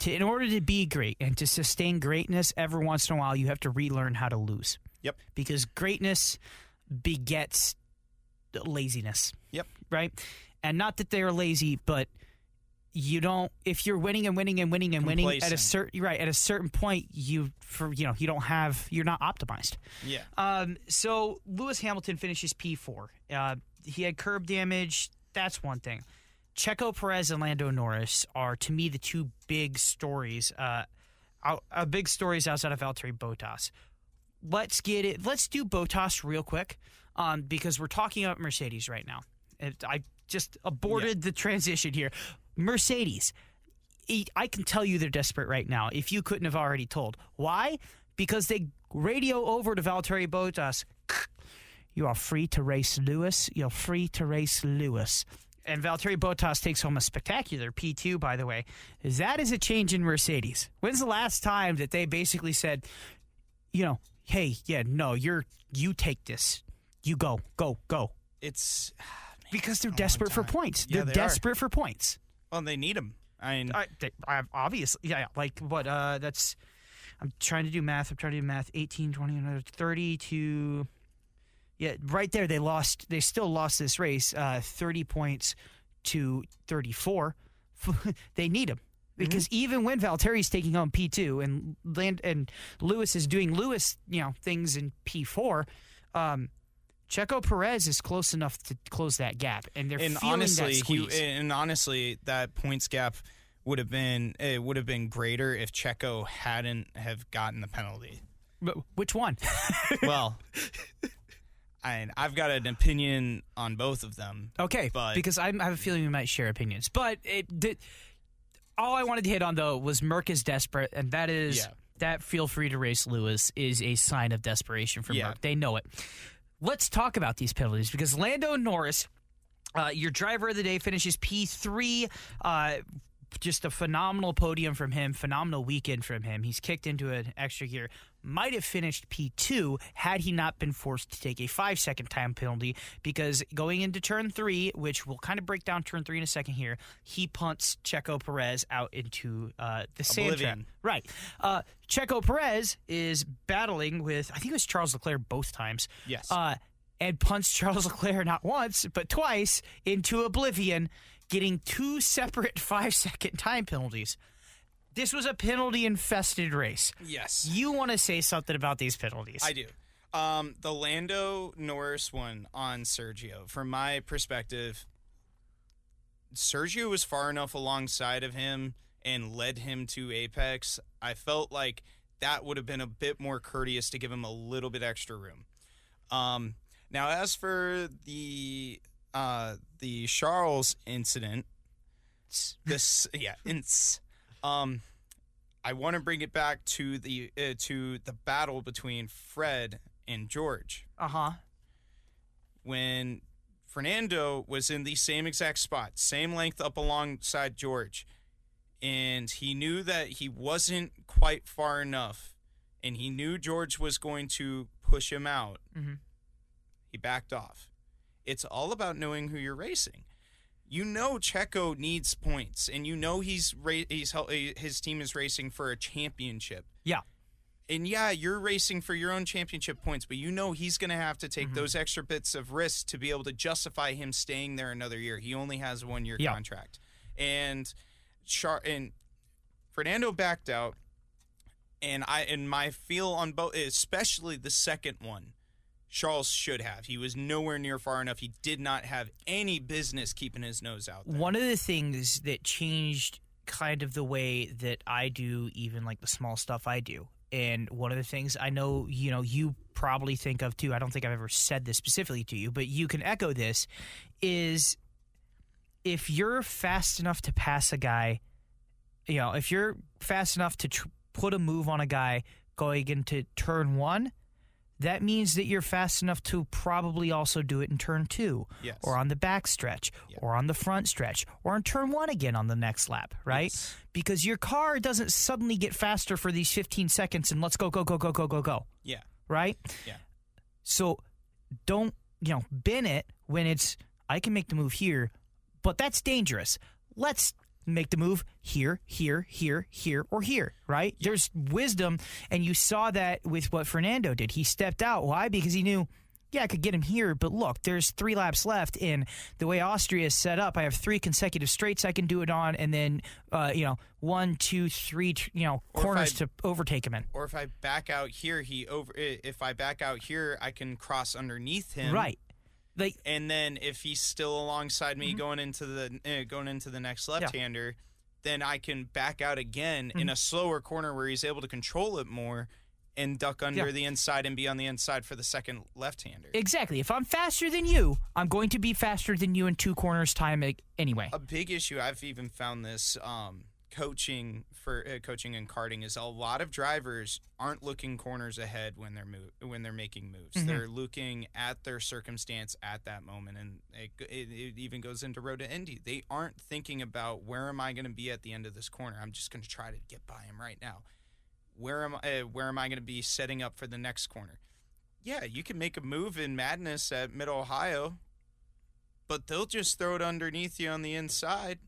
To in order to be great and to sustain greatness every once in a while you have to relearn how to lose. Yep. Because greatness begets laziness. Yep. Right? And not that they're lazy, but you don't if you're winning and winning and winning and winning at a certain right at a certain point you for you know you don't have you're not optimized. Yeah. Um, so Lewis Hamilton finishes P4. Uh, he had curb damage. That's one thing. Checo Perez and Lando Norris are to me the two big stories. Uh, out, uh, big stories outside of Valtteri Bottas. Let's get it. Let's do Bottas real quick, um, because we're talking about Mercedes right now. And I just aborted the transition here. Mercedes. I- I can tell you they're desperate right now. If you couldn't have already told, why? Because they radio over to Valtteri Bottas. You are free to race Lewis. You're free to race Lewis. And Valtteri Bottas takes home a spectacular P2, by the way. That is a change in Mercedes. When's the last time that they basically said, you know, hey, yeah, no, you're you take this. You go, go, go. It's Because they're desperate for points. Yeah, they're they are. desperate for points. well, they need them. I mean, I, they, I obviously, yeah, like what? Uh, that's. I'm trying to do math. I'm trying to do math. 18, 20, another 30 to. Yeah, right there. They lost. They still lost this race. Uh, 30 points to 34. they need him because even when Valtteri's taking home P2 and Land and Lewis is doing Lewis, you know, things in P4. Um, Checo Perez is close enough to close that gap, and they're and feeling honestly, that he, squeeze. and honestly, that points gap would have been it would have been greater if Checo hadn't have gotten the penalty. But which one? well, I I've got an opinion on both of them. Okay, But- because I'm, I have a feeling we might share opinions. But it did. All I wanted to hit on though was Merc is desperate, and that is Yeah. that feel free to race Lewis is a sign of desperation for Yeah. Merc. They know it. Let's talk about these penalties because Lando Norris, uh, your driver of the day, finishes P three. Uh, just a phenomenal podium from him, phenomenal weekend from him. He's kicked into an extra gear. Might have finished P2 had he not been forced to take a five second time penalty because going into turn three, which we'll kind of break down turn three in a second here, he punts Checo Perez out into uh, the sand trap. Oblivion. Right. Uh, Checo Perez is battling with, I think it was Charles Leclerc both times. Yes. Uh, and punched Charles Leclerc not once, but twice into oblivion, getting two separate five second time penalties. This was a penalty infested race. Yes, You want to say something about these penalties? I do. Um, the Lando Norris one on Sergio, from my perspective, Sergio was far enough alongside of him and led him to apex. I felt like that would have been a bit more courteous to give him a little bit extra room. Um, now, as for the uh, the Charles incident, this yeah, ins, um, I want to bring it back to the uh, to the battle between Fred and George Uh huh. when Fernando was in the same exact spot, same length up alongside George, and he knew that he wasn't quite far enough, and he knew George was going to push him out. Mhm. He backed off. It's all about knowing who you're racing. You know Checo needs points, and you know he's ra- he's hel- eh, his team is racing for a championship. Yeah. And yeah, you're racing for your own championship points, but you know he's going to have to take mm-hmm. those extra bits of risk to be able to justify him staying there another year. He only has one year Yeah. contract. And Char- and Fernando backed out and I and my feel on both especially the second one Charles should have. He was nowhere near far enough. He did not have any business keeping his nose out there. One of the things that changed kind of the way that I do even like the small stuff I do. And one of the things I know, you know, you probably think of too, I don't think I've ever said this specifically to you, but you can echo this is if you're fast enough to pass a guy, you know, if you're fast enough to tr- put a move on a guy going into turn 1, that means that you're fast enough to probably also do it in turn 2 Yes. or on the back stretch or on the front stretch or in turn one again on the next lap, right? Yes. Because your car doesn't suddenly get faster for these 15 seconds and let's go, go, go, go, go, go, go, Yeah. right? Yeah. So don't, you know, bin it when it's, I can make the move here, but that's dangerous. Let's make the move here, here, here, here, or here, right? There's wisdom, and you saw that with what Fernando did. He stepped out. Why? Because he knew yeah, I could get him here, but look, there's three laps left. And the way Austria is set up, I have three consecutive straights I can do it on, and then uh, you know one, two, three, you know corners I- to overtake him in. Or if I back out here, he over. If I back out here, I can cross underneath him. Right. Like And then if he's still alongside Mm-hmm. me going into the uh, going into the next left-hander, then I can back out again Mm-hmm. in a slower corner where he's able to control it more and duck under Yeah. the inside and be on the inside for the second left-hander. exactly. If I'm faster than you, I'm going to be faster than you in two corners time anyway. a big issue I've even found this um, coaching for uh, coaching and karting is a lot of drivers aren't looking corners ahead when they're move, when they're making moves. Mm-hmm. They're looking at their circumstance at that moment, and it, it, it even goes into road to Indy. They aren't thinking about where am I going to be at the end of this corner. I'm just going to try to get by him right now. Where am I? Uh, where am I going to be setting up for the next corner? Yeah, you can make a move in madness at Mid Ohio, but they'll just throw it underneath you on the inside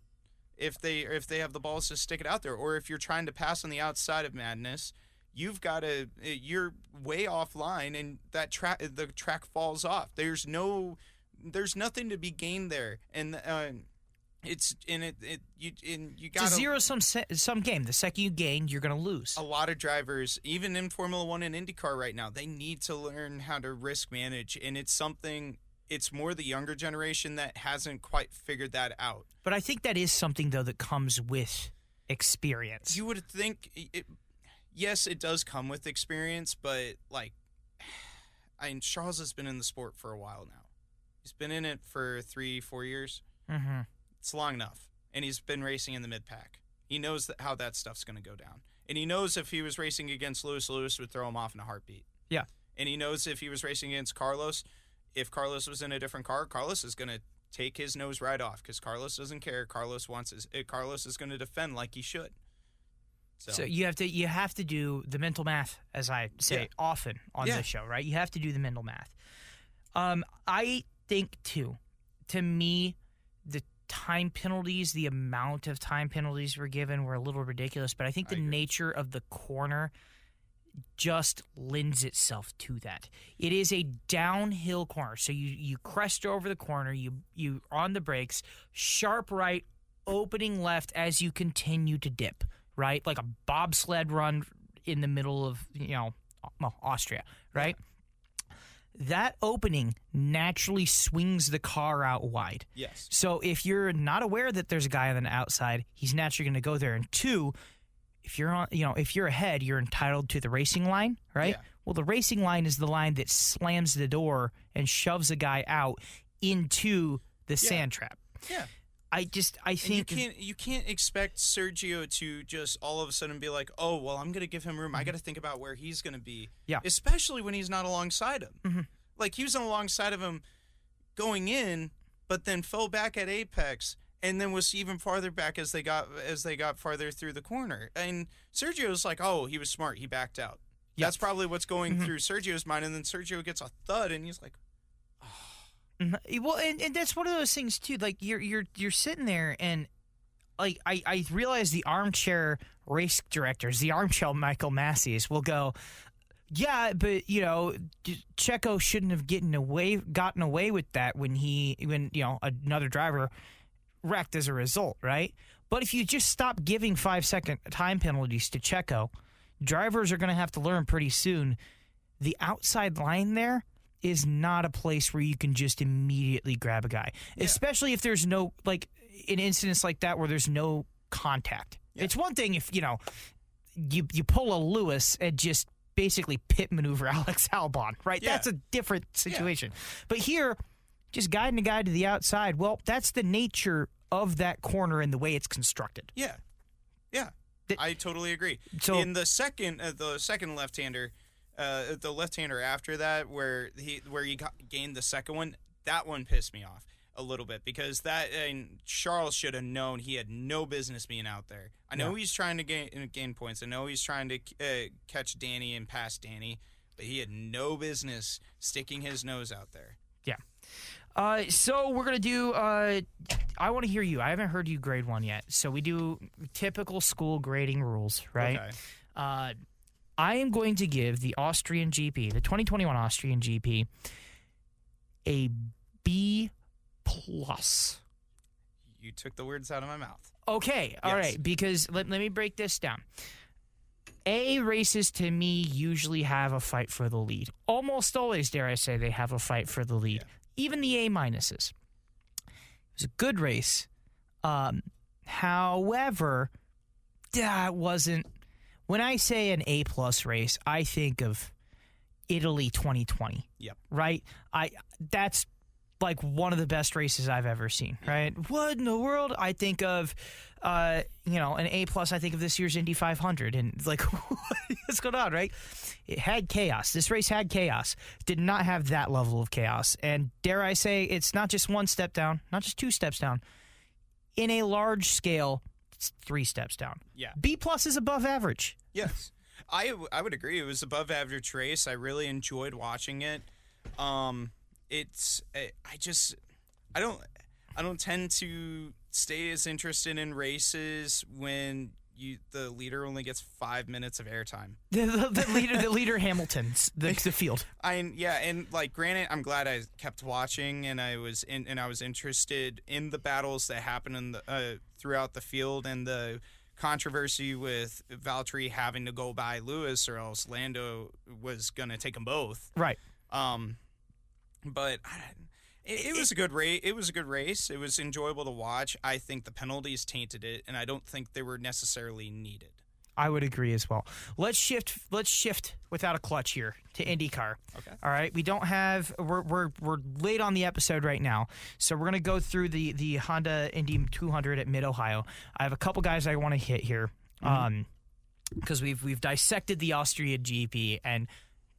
if they if they have the balls to stick it out there or if you're trying to pass on the outside of madness you've got to you're way offline and that track the track falls off there's no there's nothing to be gained there and uh, it's in it, it you and you got zero some se- sum game. The second you gain, you're going to lose. a lot of drivers, even in Formula One and IndyCar right now, they need to learn how to risk manage, and it's something. It's more the younger generation that hasn't quite figured that out. But I think that is something though that comes with experience. You would think, it, yes, it does come with experience, but like, I mean, Charles has been in the sport for a while now. He's been in it for three, four years. mm-hmm. It's long enough, and he's been racing in the mid pack. He knows that how that stuff's going to go down, and he knows if he was racing against Lewis, Lewis would throw him off in a heartbeat. Yeah. and he knows if he was racing against Carlos, if Carlos was in a different car, Carlos is going to take his nose right off because Carlos doesn't care. Carlos wants his. uh, Carlos is going to defend like he should. So, So you have to you have to do the mental math, as I say Yeah. often on Yeah. this show, right? You have to do the mental math. Um, I think too. To me, the time penalties, the amount of time penalties were given were a little ridiculous. But I think the agree. nature of the corner just lends itself to that. It is a downhill corner, so you you crest over the corner, you you on the brakes, sharp right, opening left as you continue to dip, right, like a bobsled run in the middle of you know well, Austria, right. That opening naturally swings the car out wide. yes, So if you're not aware that there's a guy on the outside, he's naturally going to go there. And two, if you're on, you know, if you're ahead, you're entitled to the racing line, right? Yeah. Well, the racing line is the line that slams the door and shoves a guy out into the sand trap. yeah. I just, I And you think, can't you can't expect Sergio to just all of a sudden be like, oh well, I'm gonna give him room. I got to think about where he's gonna be. Mm-hmm. Yeah. especially when he's not alongside him. Mhm. Like he was alongside of him going in, but then fell back at apex, and then was even farther back as they got as they got farther through the corner. And Sergio was like, oh, he was smart. He backed out. Yeah. That's probably what's going Mhm. through Sergio's mind. And then Sergio gets a thud, and he's like, Mhm. well, and, and that's one of those things too. Like you're you're you're sitting there and like I I realize the armchair race directors, the armchair Michael Masis will go. Yeah, but you know, Checo shouldn't have gotten away gotten away with that when he when you know another driver wrecked as a result, right? But if you just stop giving five second time penalties to Checo, drivers are going to have to learn pretty soon. The outside line there is not a place where you can just immediately grab a guy, especially if there's no like in incidents like that where there's no contact. It's one thing if you know you you pull a Lewis and just basically pit maneuver Alex Albon, right? Yeah. That's a different situation. But here, just guiding a guy to the outside, well, that's the nature of that corner and the way it's constructed. Yeah, yeah, Th- I totally agree. So- in the second, uh, the second left-hander, uh, the left-hander after that, where he where he got, gained the second one, that one pissed me off a little bit because that and Charles should have known he had no business being out there. I know he's trying to gain gain points. I know he's trying to uh, catch Danny and pass Danny, but he had no business sticking his nose out there. Yeah. Uh, so we're gonna do. Uh, I want to hear you. I haven't heard you grade one yet. So we do typical school grading rules, right? Okay. Uh, I am going to give the Austrian GP, the 2021 Austrian GP, a B plus. You took the words out of my mouth. Okay, all right. Yes. because let, let me break this down. A races to me usually have a fight for the lead. Almost always, dare I say, they have a fight for the lead. Even the A minuses. It was a good race. Um, however, that wasn't. When I say an A plus race, I think of Italy 2020 Yep. right? I that's like one of the best races I've ever seen, right? What in the world? I think of uh, you know, an A plus I think of this year's Indy 500 and like what's going on, right? It had chaos. This race had chaos. Did not have that level of chaos. And dare I say it's not just one step down, not just two steps down. In a large scale, it's three steps down. Yeah. B plus is above average. Yes, I, I would agree. It was above average race. I really enjoyed watching it. Um, it's I I just I don't I don't tend to stay as interested in races when you the leader only gets five minutes of airtime. The, the, the leader, the leader Hamilton's the, the field. I yeah, and like granted, I'm glad I kept watching and I was in and I was interested in the battles that happened in the uh, throughout the field and the controversy with Valtteri having to go by Lewis or else Lando was gonna take them both. Right. Um, but it, it was a good race. It was a good race. It was enjoyable to watch. I think the penalties tainted it, and I don't think they were necessarily needed. I would agree as well. Let's shift. Let's shift without a clutch here to IndyCar. Okay. All right. We don't have. We're we're we're late on the episode right now, so we're gonna go through the the Honda Indy 200 at Mid Ohio. I have a couple guys I want to hit here, um, because we've we've dissected the Austrian GP, and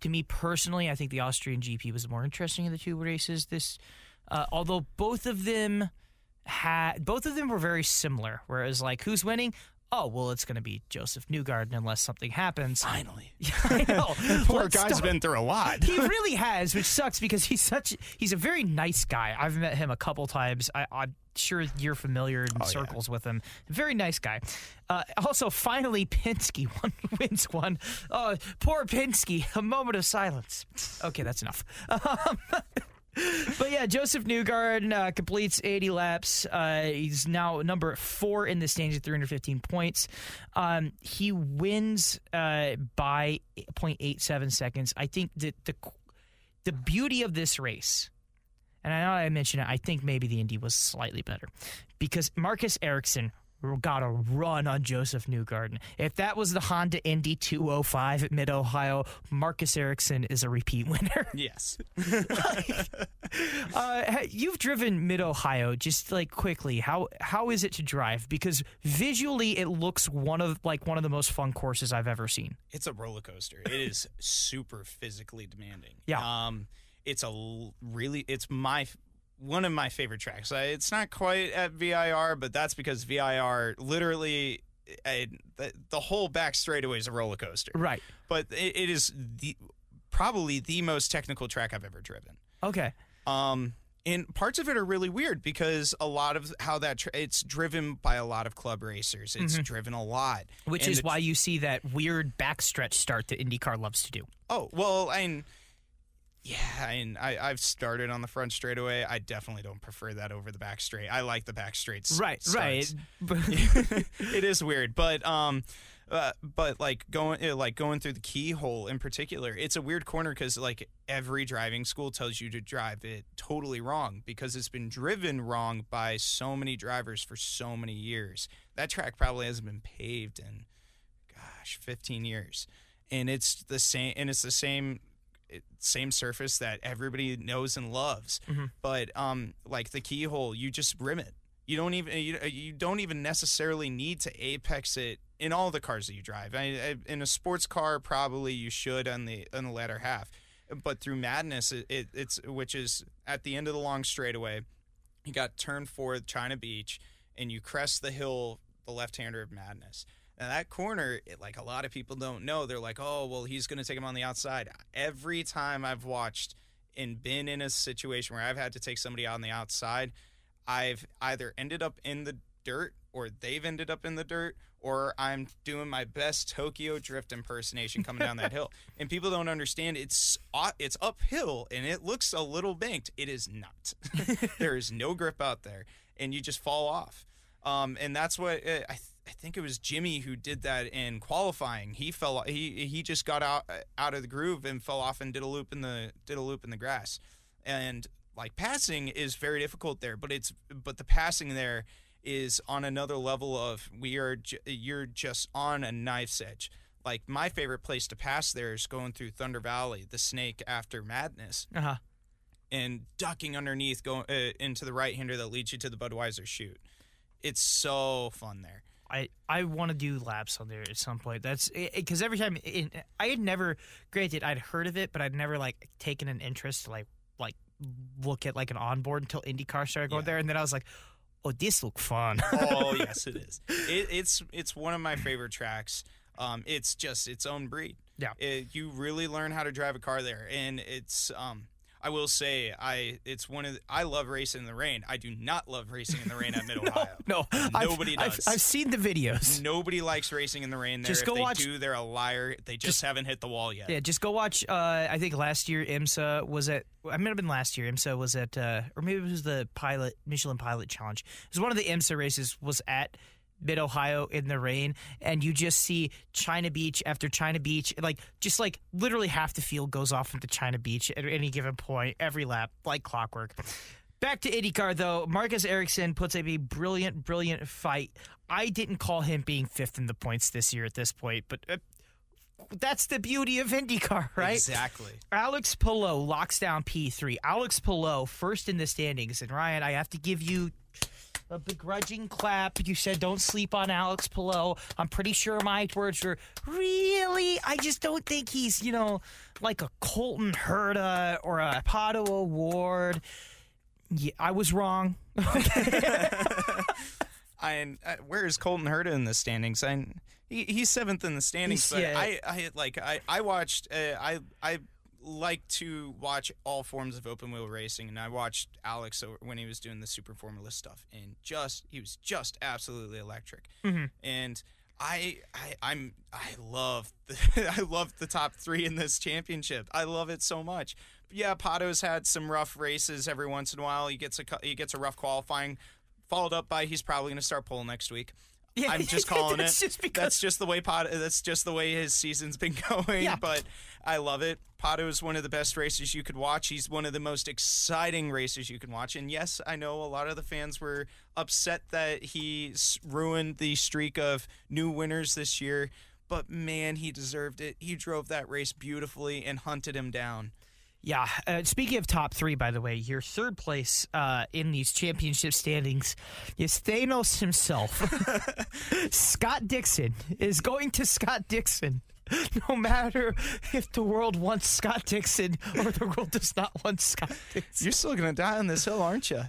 to me personally, I think the Austrian GP was more interesting of the two races. This, uh, although both of them had both of them were very similar. Whereas like who's winning? Oh well, it's going to be Joseph Newgarden unless something happens. Finally, I know. poor Let's guy's start- been through a lot. he really has, which sucks because he's such he's a very nice guy. I've met him a couple times. I, I'm sure you're familiar in Oh, yeah. circles with him. Very nice guy. Uh, also, finally, Penske won, wins one. Oh, poor Penske. A moment of silence. Okay, that's enough. Um, but yeah, Joseph Newgarden uh, completes 80 laps. Uh, he's now number four in the standings at 315 points. Um, he wins uh, by 0.87 seconds. I think that the the beauty of this race, and I know I mentioned it, I think maybe the Indy was slightly better because Marcus Ericsson got a run on Joseph Newgarden. If that was the Honda Indy 205 at Mid Ohio, Marcus Ericsson is a repeat winner. yes. Uh, you've driven Mid Ohio. Just like quickly, how how is it to drive? Because visually, it looks one of like one of the most fun courses I've ever seen. It's a roller coaster. It is super physically demanding. Yeah. Um, it's a really it's my one of my favorite tracks. It's not quite at VIR, but that's because VIR literally uh, the, the whole back straightaway is a roller coaster. Right. But it, it is the probably the most technical track I've ever driven. Okay. Um, and parts of it are really weird because a lot of how that tra- it's driven by a lot of club racers. It's driven a lot, Mm-hmm. Which And is why you see that weird backstretch start that IndyCar loves to do. Oh well, and yeah, and I I've started on the front straightaway. I definitely don't prefer that over the back straight. I like the back straights. Right. starts. Right. it is weird, but um, uh, but like going uh, like going through the keyhole in particular, it's a weird corner because like every driving school tells you to drive it totally wrong because it's been driven wrong by so many drivers for so many years. That track probably hasn't been paved in gosh, 15 years. And it's the same and it's the same same surface that everybody knows and loves. But um like the keyhole, you just rim it. You don't even you, you don't even necessarily need to apex it in all the cars that you drive. I, I, in a sports car, probably you should on the on the latter half. But through madness, it, it, it's which is at the end of the long straightaway, you got turn four China Beach, and you crest the hill, the left-hander of madness. Now that corner, it, like a lot of people don't know, they're like, oh well, he's going to take him on the outside. Every time I've watched and been in a situation where I've had to take somebody on the outside, I've either ended up in the dirt or they've ended up in the dirt or I'm doing my best Tokyo Drift impersonation coming down that hill. And people don't understand it's it's uphill and it looks a little banked. It is not. there is no grip out there, and you just fall off. Um, and that's what uh, I. I think it was Jimmie who did that in qualifying. He fell. He he just got out out of the groove and fell off and did a loop in the did a loop in the grass. And like passing is very difficult there, but it's but the passing there is on another level of we are you're just on a knife's edge. Like my favorite place to pass there is going through Thunder Valley, the snake after Madness, Uh huh. and ducking underneath going uh, into the right hander that leads you to the Budweiser shoot. It's so fun there. I, I want to do laps on there at some point. That's because every time it, I had never, granted, I'd heard of it, but I'd never like taken an interest to like like look at like an onboard until IndyCar started going Yeah. there, and then I was like, oh, this look fun. oh yes, it is. It, it's it's one of my favorite tracks. Um, it's just its own breed. Yeah. It, you really learn how to drive a car there, and it's. Um, I will say, I it's one of the, I love racing in the rain. I do not love racing in the rain at Mid Ohio. no, I've- Nobody I've, does. I've seen the videos. Nobody likes racing in the rain there. Just if go they watch- do, they're a liar. They just, haven't hit the wall yet. Yeah, just go watch. Uh, I think last year IMSA was at. I might have been last year. IMSA was at, uh, or maybe it was the pilot Michelin Pilot Challenge. It was one of the IMSA races. Was at Mid Ohio in the rain, and you just see China Beach after China Beach, like just like literally half the field goes off into China Beach at any given point, every lap, like clockwork. Back to IndyCar though, Marcus Ericsson puts up a brilliant, brilliant fight. I didn't call him being fifth in the points this year at this point, but. Uh, that's the beauty of IndyCar, right? Exactly. Alex Palou locks down P3. Alex Palou first in the standings. And Ryan, I have to give you a begrudging clap. You said don't sleep on Alex Palou. I'm pretty sure my words were really. I just don't think he's, you know, like a Colton Herta or a Pato O'Ward. Yeah, I was wrong. I, I where is Colton Herta in the standings? I he, he's seventh in the standings, He's- but yeah. I, I like I I watched uh, I I like to watch all forms of open wheel racing, and I watched Alex when he was doing the Super Formula stuff, and just he was just absolutely electric, mm-hmm. and. I, I I'm I love the, I love the top three in this championship. I love it so much. Yeah, Pato's had some rough races every once in a while. He gets a he gets a rough qualifying, followed up by he's probably going to start pole next week. Yeah, I'm just calling that's it. just because- that's just the way Pot. That's just the way his season's been going. Yeah. But I love it. Pato is one of the best races you could watch. He's one of the most exciting races you can watch. And yes, I know a lot of the fans were upset that he ruined the streak of new winners this year. But man, he deserved it. He drove that race beautifully and hunted him down. Yeah. Uh, speaking of top three, by the way, your third place uh, in these championship standings is Thanos himself. Scott Dixon is going to Scott Dixon. No matter if the world wants Scott Dixon or the world does not want Scott Dixon. You're still gonna die on this hill, aren't you?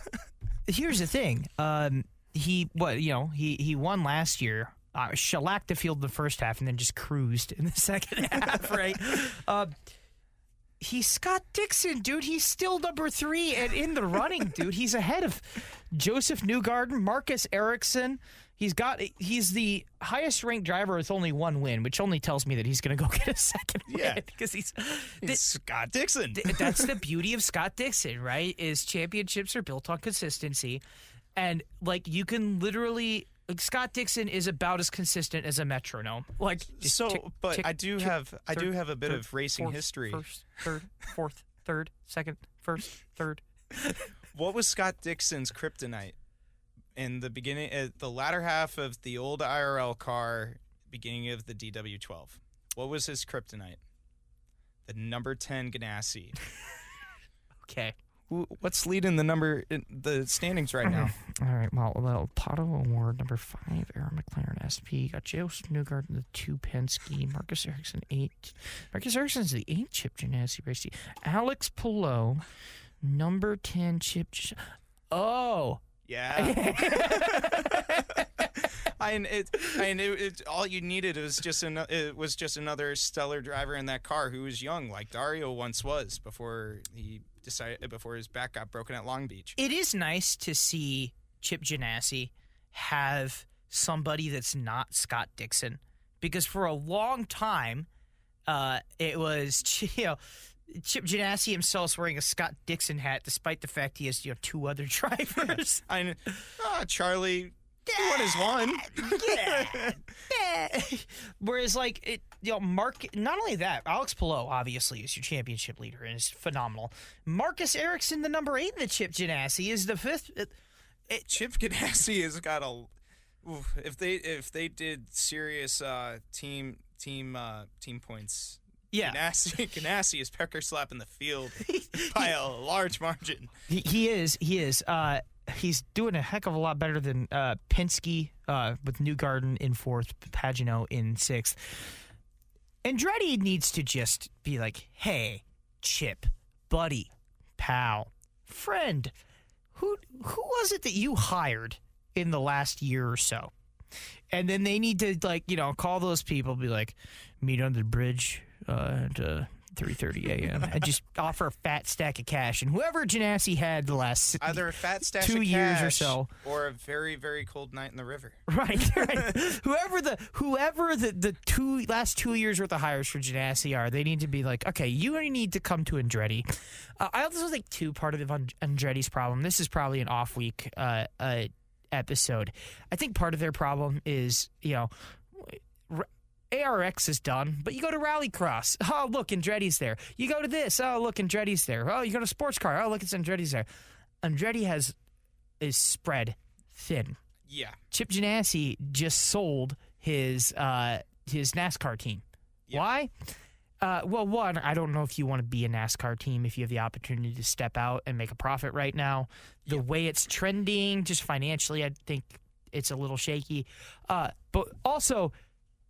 Here's the thing. Um, he what you know he he won last year. Uh, shellacked the field in the first half and then just cruised in the second half. Right. Uh, he's Scott Dixon, dude. He's still number three and in the running, dude. He's ahead of Josef Newgarden, Marcus Ericsson. He's got he's the highest ranked driver with only one win, which only tells me that he's going to go get a second Yeah. win because he's. It's Scott Dixon. Th- that's the beauty of Scott Dixon, right? Is championships are built on consistency, and like you can literally. Like Scott Dixon is about as consistent as a metronome. Like So, tick, but tick, I do tick, have I do have a bit third, of racing fourth, history. First, third, fourth, third, second, first, third. What was Scott Dixon's kryptonite in the beginning, uh, the latter half of the old IRL car, beginning of the DW12? What was his kryptonite? The number ten Ganassi. Okay. What's leading the number in the standings right now? All right. Well, well, Pato O'Ward number five, Arrow McLaren SP. Got Josef Newgarden the two Penske. Marcus Ericsson eight. Marcus Ericsson's the eight Chip Ganassi race. Alex Palou, number ten Chip. Oh, Yeah. I mean, it, I mean, it, it, all you needed was just an, it was just another stellar driver in that car who was young, like Dario once was before he decided before his back got broken at Long Beach. it is nice to see Chip Ganassi have somebody that's not Scott Dixon because for a long time uh, it was you know Chip Ganassi himself is wearing a Scott Dixon hat despite the fact he has you know two other drivers. I know. ah, Charlie. One is one. yeah. Yeah. Whereas, like, it, you know, Mark, not only that, Alex Palou obviously is your championship leader and is phenomenal. Marcus Ericsson, the number eight in the Chip Ganassi, is the fifth. It, Chip Ganassi has got a. if they if they did serious uh, team team uh, team points, yeah. Ganassi Ganassi is pecker slap in the field by a large margin. He, he is. He is. Uh, he's doing a heck of a lot better than uh, Penske uh, with Newgarden in fourth, Pagenaud in sixth. Andretti needs to just be like, "Hey, Chip, buddy, pal, friend, who who was it that you hired in the last year or so?" And then they need to like you know call those people, be like, "Meet under the bridge uh, at uh, 3:30 a.m." and just offer a fat stack of cash. And whoever Ganassi had the last Either a fat stash Two of years or so. or a very very cold night in the river. Right, right. whoever the whoever the, the two last two years worth of hires for Ganassi are, they need to be like, okay, you need to come to Andretti. Uh, I also think too part of Andretti's problem. This is probably an off week uh, uh, episode. I think part of their problem is you know. ARX is done, but you go to Rallycross. Oh, look, Andretti's there. You go to this. Oh, look, Andretti's there. Oh, you go to sports car. Oh, look, it's Andretti's there. Andretti has is spread thin. Yeah. Chip Ganassi just sold his uh, his NASCAR team. Yeah. Why? Uh, well, one, I don't know if you want to be a NASCAR team if you have the opportunity to step out and make a profit right now. The way it's trending, just financially, I think it's a little shaky. Uh, but also,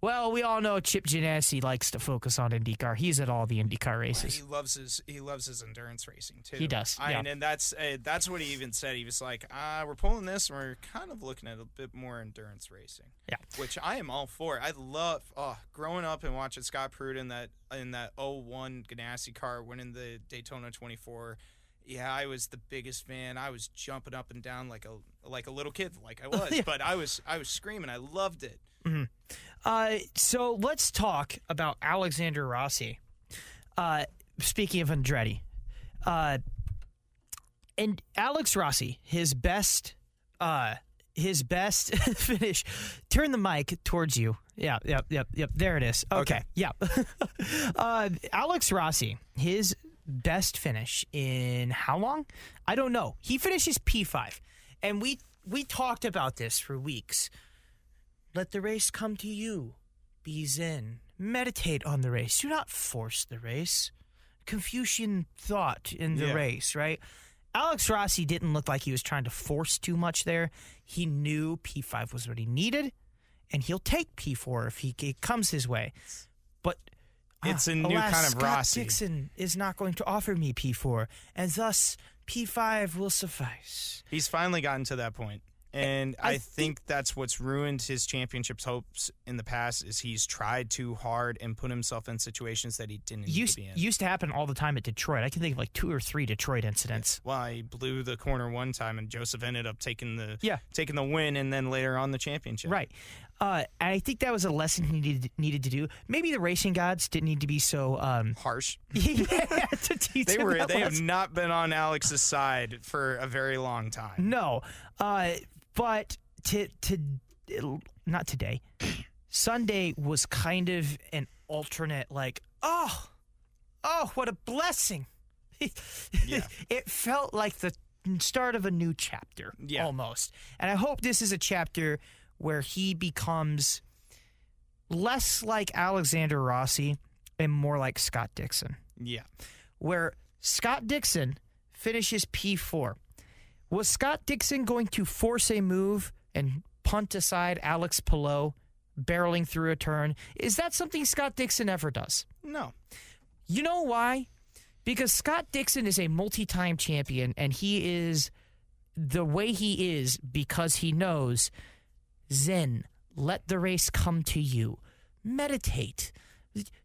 well, we all know Chip Ganassi likes to focus on IndyCar. He's at all the IndyCar races. He loves his he loves his endurance racing too. He does, I, yeah. and that's uh, that's what he even said. He was like, uh, "We're pulling this, and we're kind of looking at a bit more endurance racing." Yeah. which I am all for. I love oh, growing up and watching Scott Pruett in that in that 01 Ganassi car winning the Daytona 24. Yeah, I was the biggest fan. I was jumping up and down like a like a little kid, like I was. Yeah. But I was I was screaming. I loved it. Uh, so let's talk about Alexander Rossi. Uh, speaking of Andretti, uh, and Alex Rossi, his best, uh, his best finish. Turn the mic towards you. Yeah, yep, yep, yep. There it is. Okay, Okay. yeah. uh, Alex Rossi, his best finish in how long? I don't know. He finishes P five, and we we talked about this for weeks. Let the race come to you. Be zen. Meditate on the race. Do not force the race. Confucian thought in the Yeah. race, right? Alex Rossi didn't look like he was trying to force too much there. He knew P5 was what he needed, and he'll take P4 if he it comes his way. But It's ah, a new alas, kind of Scott Rossi. Dixon is not going to offer me P4, and thus P5 will suffice. He's finally gotten to that point. And I I, think that's what's ruined his championships hopes in the past is he's tried too hard and put himself in situations that he didn't need used to be in. used to happen all the time at Detroit. I can think of like two or three Detroit incidents. well, he blew the corner one time and Joseph ended up taking the Yeah. taking the win and then later on the championship. Right. Uh, and I think that was a lesson he needed needed to do. Maybe the racing gods didn't need to be so. Um, Harsh. yeah, to teach They were they have not been on Alex's side for a very long time. No, uh, but to to not today. Sunday was kind of an alternate. Like, oh, oh, what a blessing! Yeah. it felt like the start of a new chapter, Yeah. almost. And I hope this is a chapter where he becomes less like Alexander Rossi and more like Scott Dixon Yeah. where Scott Dixon finishes P4. Was Scott Dixon going to force a move and punt aside Alex Palou barreling through a turn? Is that something Scott Dixon ever does? No. You know why? Because Scott Dixon is a multi time champion and he is the way he is because he knows Zen, let the race come to you. Meditate.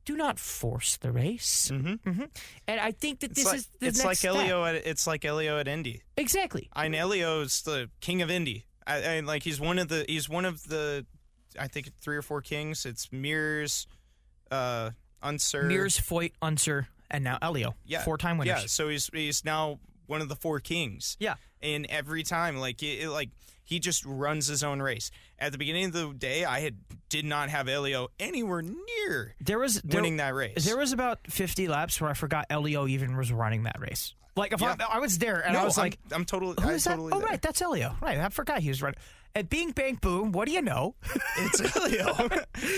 Do not force the race. Mm-hmm. And I think that It's this like, is the it's next like step. Elio at it's like Elio at Indy. Exactly. I mean, Elio's the king of Indy. I, I like he's one of the he's one of the I think three or four kings. It's Mears, uh, Unser, Mears, Foyt, Unser, and now Elio. yeah, Four-time winners. Yeah, so he's he's now one of the four kings. Yeah. and every time like it, it- like he just runs his own race. At the beginning of the day, I had did not have Elio anywhere near There was there, winning that race. There was about 50 laps where I forgot Elio even was running that race. Like if Yeah. I, I was there and no, I was I'm, like, I'm totally, who I is that? totally Oh there. right, that's Elio. Right, I forgot he was running. At Bing Bang Boom, what do you know? it's Elio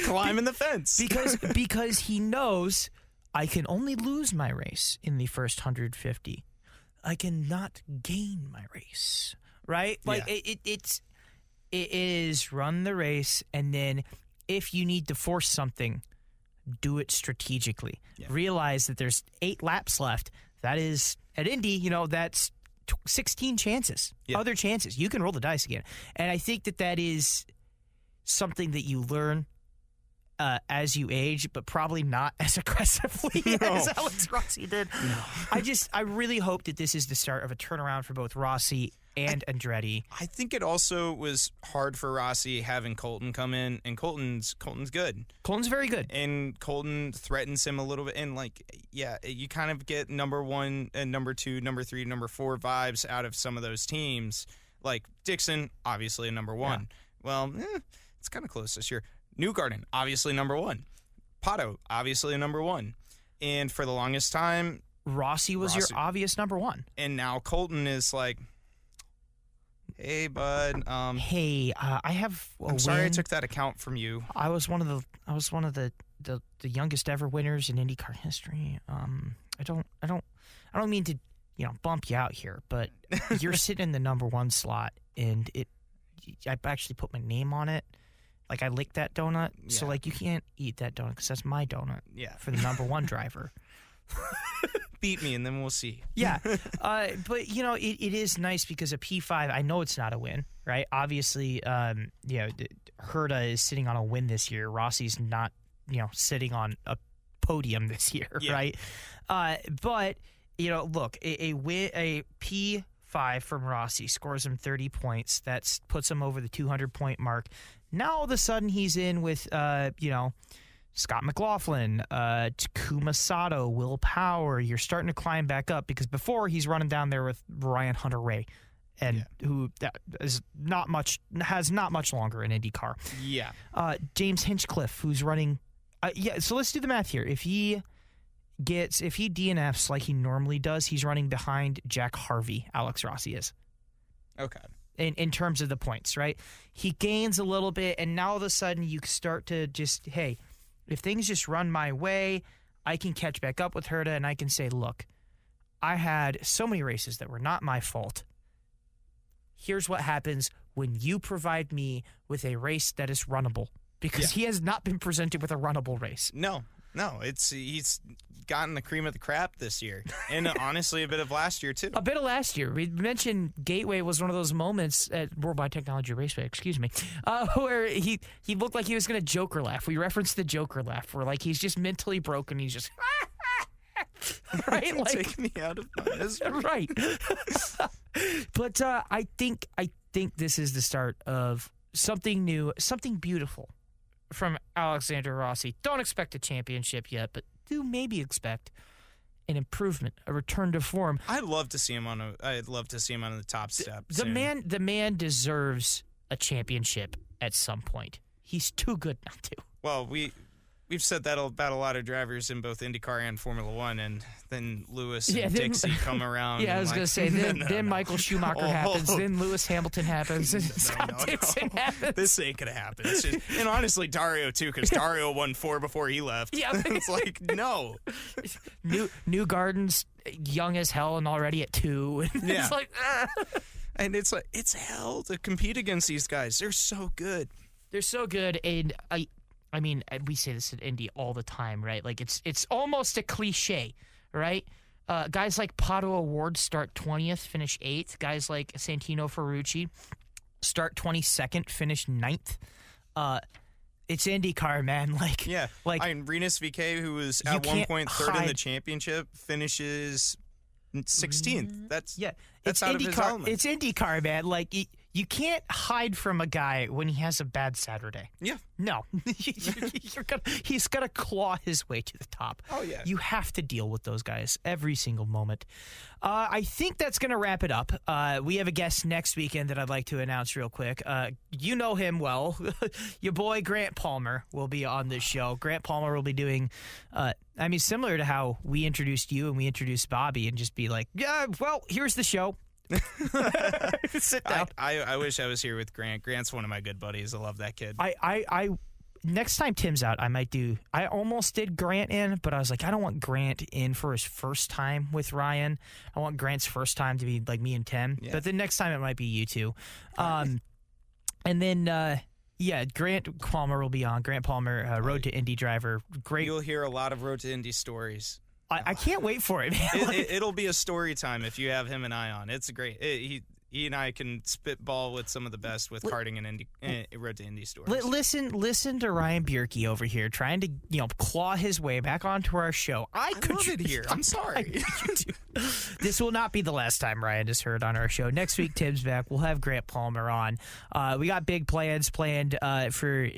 climbing the fence. because because he knows I can only lose my race in the first 150. I cannot gain my race. Right? Like Yeah. it, it it's it is run the race and then if you need to force something, do it strategically. Realize that there's 8 laps left. That is at Indy, you know, that's t- 16 chances. Yeah. Other chances. You can roll the dice again. And I think that that is something that you learn uh, as you age, but probably not as aggressively as Alex Rossi did. I just, I really hope that this is the start of a turnaround for both Rossi and Andretti. I think it also was hard for Rossi having Colton come in, and Colton's Colton's good, Colton's very good. and Colton threatens him a little bit, and like yeah, you kind of get number one and number two, number three, number four vibes out of some of those teams. Like Dixon, obviously a number one. Well, eh, it's kind of close this year. Newgarden, obviously number one. Pato, obviously number one. And for the longest time, Rossi was Rossi. your obvious number one. and now Colton is like, "Hey, bud, um, Hey, uh, I have. i I'm sorry I took that account from you. I was one of the. I was one of the, the the youngest ever winners in IndyCar history. Um, I don't. I don't. I don't mean to, you know, bump you out here, but you're sitting in the number one slot, and it. I actually put my name on it. Like I licked that donut, so Yeah. like you can't eat that donut because that's my donut Yeah, for the number one driver. beat me, and then we'll see." Yeah, uh, but you know it, it is nice because a P five. I know it's not a win, right? Obviously, um, you know, Herta is sitting on a win this year. Rossi's not, you know, sitting on a podium this year, Yeah. right? Uh, but you know, look, a, a win, a P five from Rossi scores him thirty points. That puts him over the two hundred point mark. Now all of a sudden he's in with, uh, you know. Scott McLaughlin, uh, Takuma Sato, Will Power. You're starting to climb back up because before he's running down there with Ryan Hunter-Reay, and who that is not much has not much longer in IndyCar. Yeah, Uh, James Hinchcliffe, who's running. Uh, yeah, so let's do the math here. If he gets if he DNFs like he normally does, he's running behind Jack Harvey. Alex Rossi is okay. in, in terms of the points, right? He gains a little bit, and now all of a sudden you start to just, hey, if things just run my way, I can catch back up with Herta and I can say, look, I had so many races that were not my fault. Here's what happens when you provide me with a race that is runnable. Because he has not been presented with a runnable race. No, no, it's he's gotten the cream of the crap this year, and honestly, a bit of last year too. A bit of last year. We mentioned Gateway was one of those moments at Worldwide Technology Raceway, excuse me, uh, where he, he looked like he was going to Joker laugh. We referenced the Joker laugh, where like he's just mentally broken. He's just right, like Take me out of my misery. right. but uh, I think I think this is the start of something new, something beautiful from Alexander Rossi. Don't expect a championship yet, but do maybe expect an improvement, a return to form. I'd love to see him on a. I'd love to see him on the top step. The soon. man, the man deserves a championship at some point. He's too good not to. Well, we we've said that about a lot of drivers in both IndyCar and Formula One, and then Lewis and Yeah, then- Dixie come around. Yeah, I was like, gonna say then, no, then no. Michael Schumacher Oh, happens, then Lewis Hamilton happens, then Scott no, no. Dixon happens. This ain't gonna happen. It's just, and honestly, Dario too, because Dario won four before he left. Yeah. it's like no. New Newgarden's, young as hell and already at two. Yeah. it's like ah. And it's like it's hell to compete against these guys. They're so good. they're so good, and I, I mean, we say this at Indy all the time, right? Like it's it's almost a cliche, right? Uh, guys like Pato O'Ward start twentieth, finish eighth. Guys like Santino Ferrucci start twenty second, finish 9th. Uh, it's IndyCar, man. Like Yeah, like I mean, Rinus VeeKay, who was at one point third third in the championship, finishes sixteenth. That's Yeah, That's it's out of his IndyCar. It's IndyCar, man. Like you, You can't hide from a guy when he has a bad Saturday. Yeah. No, gonna, he's gonna claw his way to the top. Oh, yeah. You have to deal with those guys every single moment. Uh, I think that's gonna wrap it up. Uh, we have a guest next weekend that I'd like to announce real quick. Uh, you know him well. Your boy Grant Palmer will be on this show. Grant Palmer will be doing. Uh, I mean, similar to how we introduced you and we introduced Bobby, and just be like, "Yeah, well, here's the show." Sit I. I, I wish I was here with Grant. Grant's one of my good buddies. I love that kid. I, I, I, next time Tim's out, I might do. I almost did Grant in, but I was like, I don't want Grant in for his first time with Ryan. I want Grant's first time to be like me and Tim. Yeah. But the next time it might be you two. Um, and then, uh, yeah, Grant Palmer will be on. Grant Palmer, uh, Road to Indy driver. Great. You'll hear a lot of Road to Indy stories. I, I can't wait for it, man. it, it, will be a story time if you have him and I on. It's great. It, he he and I can spitball with some of the best with karting and Indy eh, Road to Indy stories. Listen, listen to Ryan Bierke over here trying to, you know, claw his way back onto our show. I I could love it here. I'm sorry. this will not be the last time Ryan is heard on our show. Next week, Tim's back. We'll have Grant Palmer on. Uh, we got big plans planned uh, for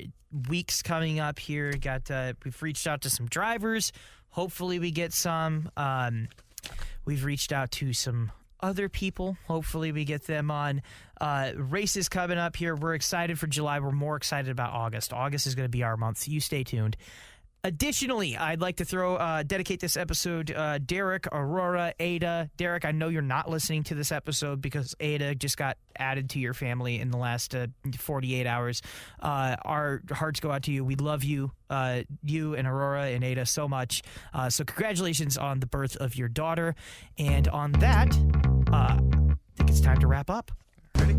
weeks coming up here. Got uh, we've reached out to some drivers. Hopefully, we get some. Um, we've reached out to some other people. Hopefully, we get them on. Uh, races coming up here. We're excited for July. We're more excited about August. August is going to be our month. You stay tuned. Additionally, I'd like to throw uh, dedicate this episode uh, Derek, Aurora, Ada. Derek, I know you're not listening to this episode because Ada just got added to your family in the last uh, 48 hours. Uh, our hearts go out to you. We love you, uh, you and Aurora and Ada so much. Uh, so congratulations on the birth of your daughter. And on that, I think it's time to wrap up. Ready?